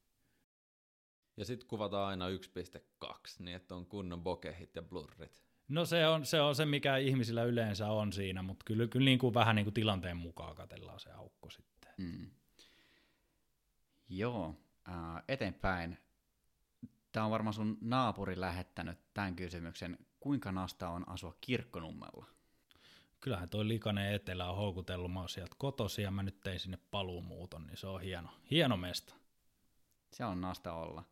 ja sitten kuvataan aina 1.2, niin että on kunnon bokehit ja blurrit. No se on, se on se, mikä ihmisillä yleensä on siinä, mutta kyllä, kyllä niin kuin vähän niin kuin tilanteen mukaan katellaan se aukko sitten. Mm. Joo, äh, eteenpäin. Tämä on varmaan sun naapuri lähettänyt tämän kysymyksen. Kuinka nasta on asua kirkkonummella? Kyllähän toi likainen etelä on houkutellut, mä oon sieltä kotosi ja mä nyt tein sinne paluumuuton, niin se on hieno, hieno mesta. Se on nasta olla.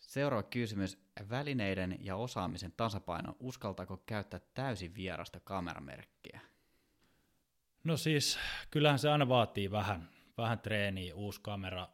Seuraava kysymys. Välineiden ja osaamisen tasapaino. Uskaltaako käyttää täysin vierasta kameramerkkiä? No siis, kyllähän se aina vaatii vähän, vähän treeniä, uusi kamera,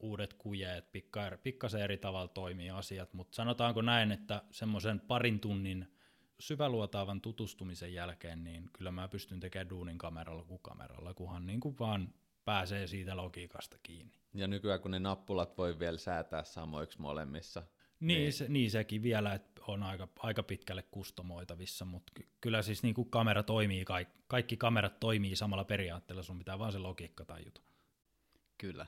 uudet kujeet, pikka, pikkasen eri tavalla toimii asiat, mutta sanotaanko näin, että semmoisen parin tunnin syväluotaavan tutustumisen jälkeen, niin kyllä mä pystyn tekemään duunin kameralla kuin kameralla, kunhan niin kuin vaan pääsee siitä logiikasta kiinni. Ja nykyään kun ne nappulat voi vielä säätää samoiksi molemmissa. Niin, se, niin sekin vielä, että on aika, aika pitkälle kustomoitavissa, mutta ky- kyllä siis niin kuin kamera toimii, kaikki, kaikki kamerat toimii samalla periaatteella, sun pitää vaan se logiikka tajuta. Kyllä.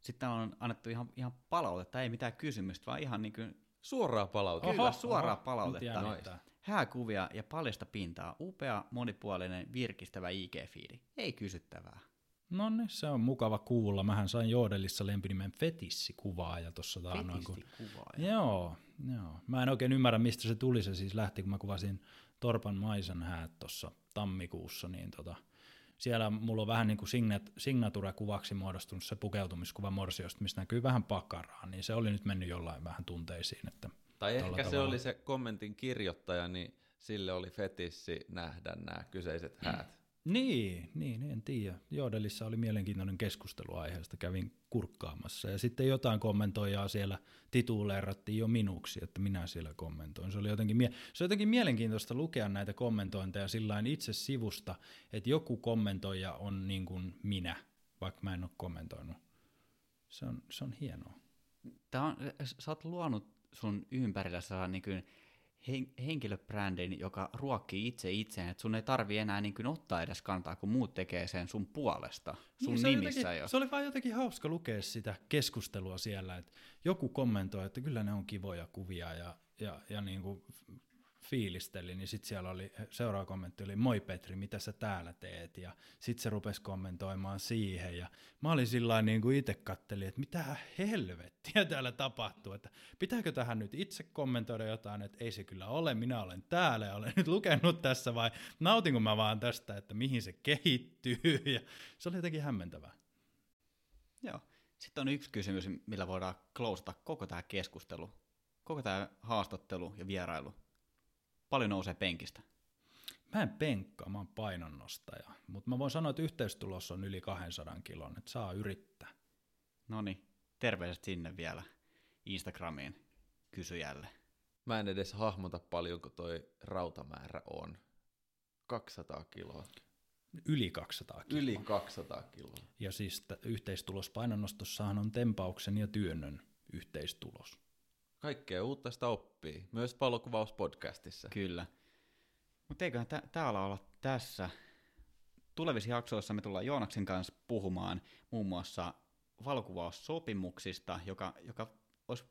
Sitten on annettu ihan, ihan palautetta, ei mitään kysymystä, vaan ihan niin kuin, Suoraa palautetta. Kyllä, suoraa oho, palautetta. hääkuvia ja paljasta pintaa, upea, monipuolinen, virkistävä IG-fiidi. Ei kysyttävää. No niin, se on mukava kuulla. Mähän sain Joodelissa lempinimen Fetissi-kuvaaja tuossa taannoin. Kun... Fetisti-kuvaaja. Joo, joo. Mä en oikein ymmärrä, mistä se tuli. Se siis lähti, kun mä kuvasin Torpan Maisan häät tuossa tammikuussa, niin tota, siellä mulla on vähän niin kuin signet, signature-kuvaksi muodostunut se pukeutumiskuva Morsiosta, missä näkyy vähän pakaraa, niin se oli nyt mennyt jollain vähän tunteisiin. Että Tai ehkä se tavalla. oli se kommentin kirjoittaja, niin sille oli fetissi nähdä nämä kyseiset häät. Niin, niin, en tiedä. Joodelissa oli mielenkiintoinen keskustelu aiheesta, kävin kurkkaamassa. Ja sitten jotain kommentoijaa siellä tituleerattiin jo minuksi, että minä siellä kommentoin. Se oli jotenkin, mie- se oli jotenkin mielenkiintoista lukea näitä kommentointeja sillä itse sivusta, että joku kommentoija on niin kuin minä, vaikka mä en ole kommentoinut. Se on, se on hienoa. Tää on, sä oot luonut sun ympärillä niin kuin hen, henkilöbrändin, joka ruokkii itse itseään, että sun ei tarvi enää niin kuin ottaa edes kantaa, kun muut tekee sen sun puolesta, sun Niin, se nimissä jotenkin, jo. Se oli vaan jotenkin hauska lukea sitä keskustelua siellä, että joku kommentoi, että kyllä ne on kivoja kuvia ja, ja, ja niin kuin fiilisteli, niin sitten siellä oli, seuraava kommentti oli, moi Petri, mitä sä täällä teet? Ja sitten se rupesi kommentoimaan siihen, ja mä olin sillä niin kuin itse kattelin, että mitä helvettiä täällä tapahtuu, että pitääkö tähän nyt itse kommentoida jotain, että ei se kyllä ole, minä olen täällä ja olen nyt lukenut tässä, vai nautinko mä vaan tästä, että mihin se kehittyy, [laughs] ja se oli jotenkin hämmentävää. Joo. Sitten on yksi kysymys, millä voidaan klousata koko tämä keskustelu, koko tämä haastattelu ja vierailu. Paljon nousee penkistä. Mä en penkkaa, mä oon painonnostaja, mutta mä voin sanoa, että yhteistulos on yli 200 kilon, että saa yrittää. No niin, terveiset sinne vielä Instagramiin kysyjälle. Mä en edes hahmota paljonko toi rautamäärä on. 200 kiloa. Yli 200 kiloa. Yli 200 kiloa. Ja siis t- yhteistulos painonnostossahan on tempauksen ja työnnön yhteistulos. Kaikkea uutta sitä oppii, myös valokuvauspodcastissa. Kyllä. Mutta eiköhän tä- täällä olla tässä. Tulevissa jaksoissa me tullaan Joonaksen kanssa puhumaan muun muassa valokuvaussopimuksista, joka, joka olisi,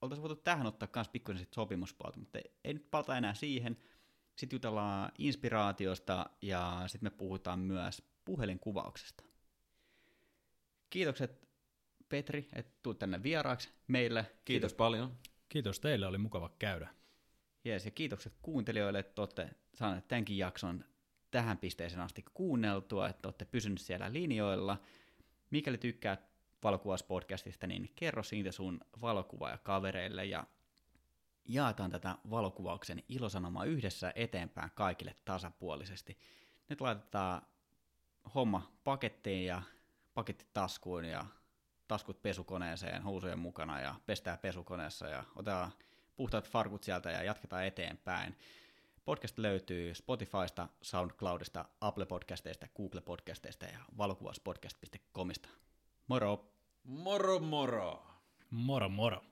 oltaisiin voitu tähän ottaa myös pikkuisen sit sopimuspuolta, mutta ei nyt palata enää siihen. Sitten jutellaan inspiraatiosta ja sitten me puhutaan myös puhelinkuvauksesta. Kiitokset Petri, että tulit tänne vieraaksi meille. Kiitos paljon. Kiitos teille, oli mukava käydä. Jees, ja kiitokset kuuntelijoille, että olette saaneet tämänkin jakson tähän pisteeseen asti kuunneltua, että olette pysyneet siellä linjoilla. Mikäli tykkäät valokuvauspodcastista, niin kerro siitä sun valokuvaaja-kavereille ja jaetaan tätä valokuvauksen ilosanomaa yhdessä eteenpäin kaikille tasapuolisesti. Nyt laitetaan homma pakettiin ja paketti taskuun ja taskut pesukoneeseen housujen mukana ja pestää pesukoneessa ja otetaan puhtaat farkut sieltä ja jatketaan eteenpäin. Podcast löytyy Spotifysta, SoundCloudista, Apple Podcasteista, Google Podcasteista ja valokuvauspodcast.comista. Moro! Moro moro! Moro moro!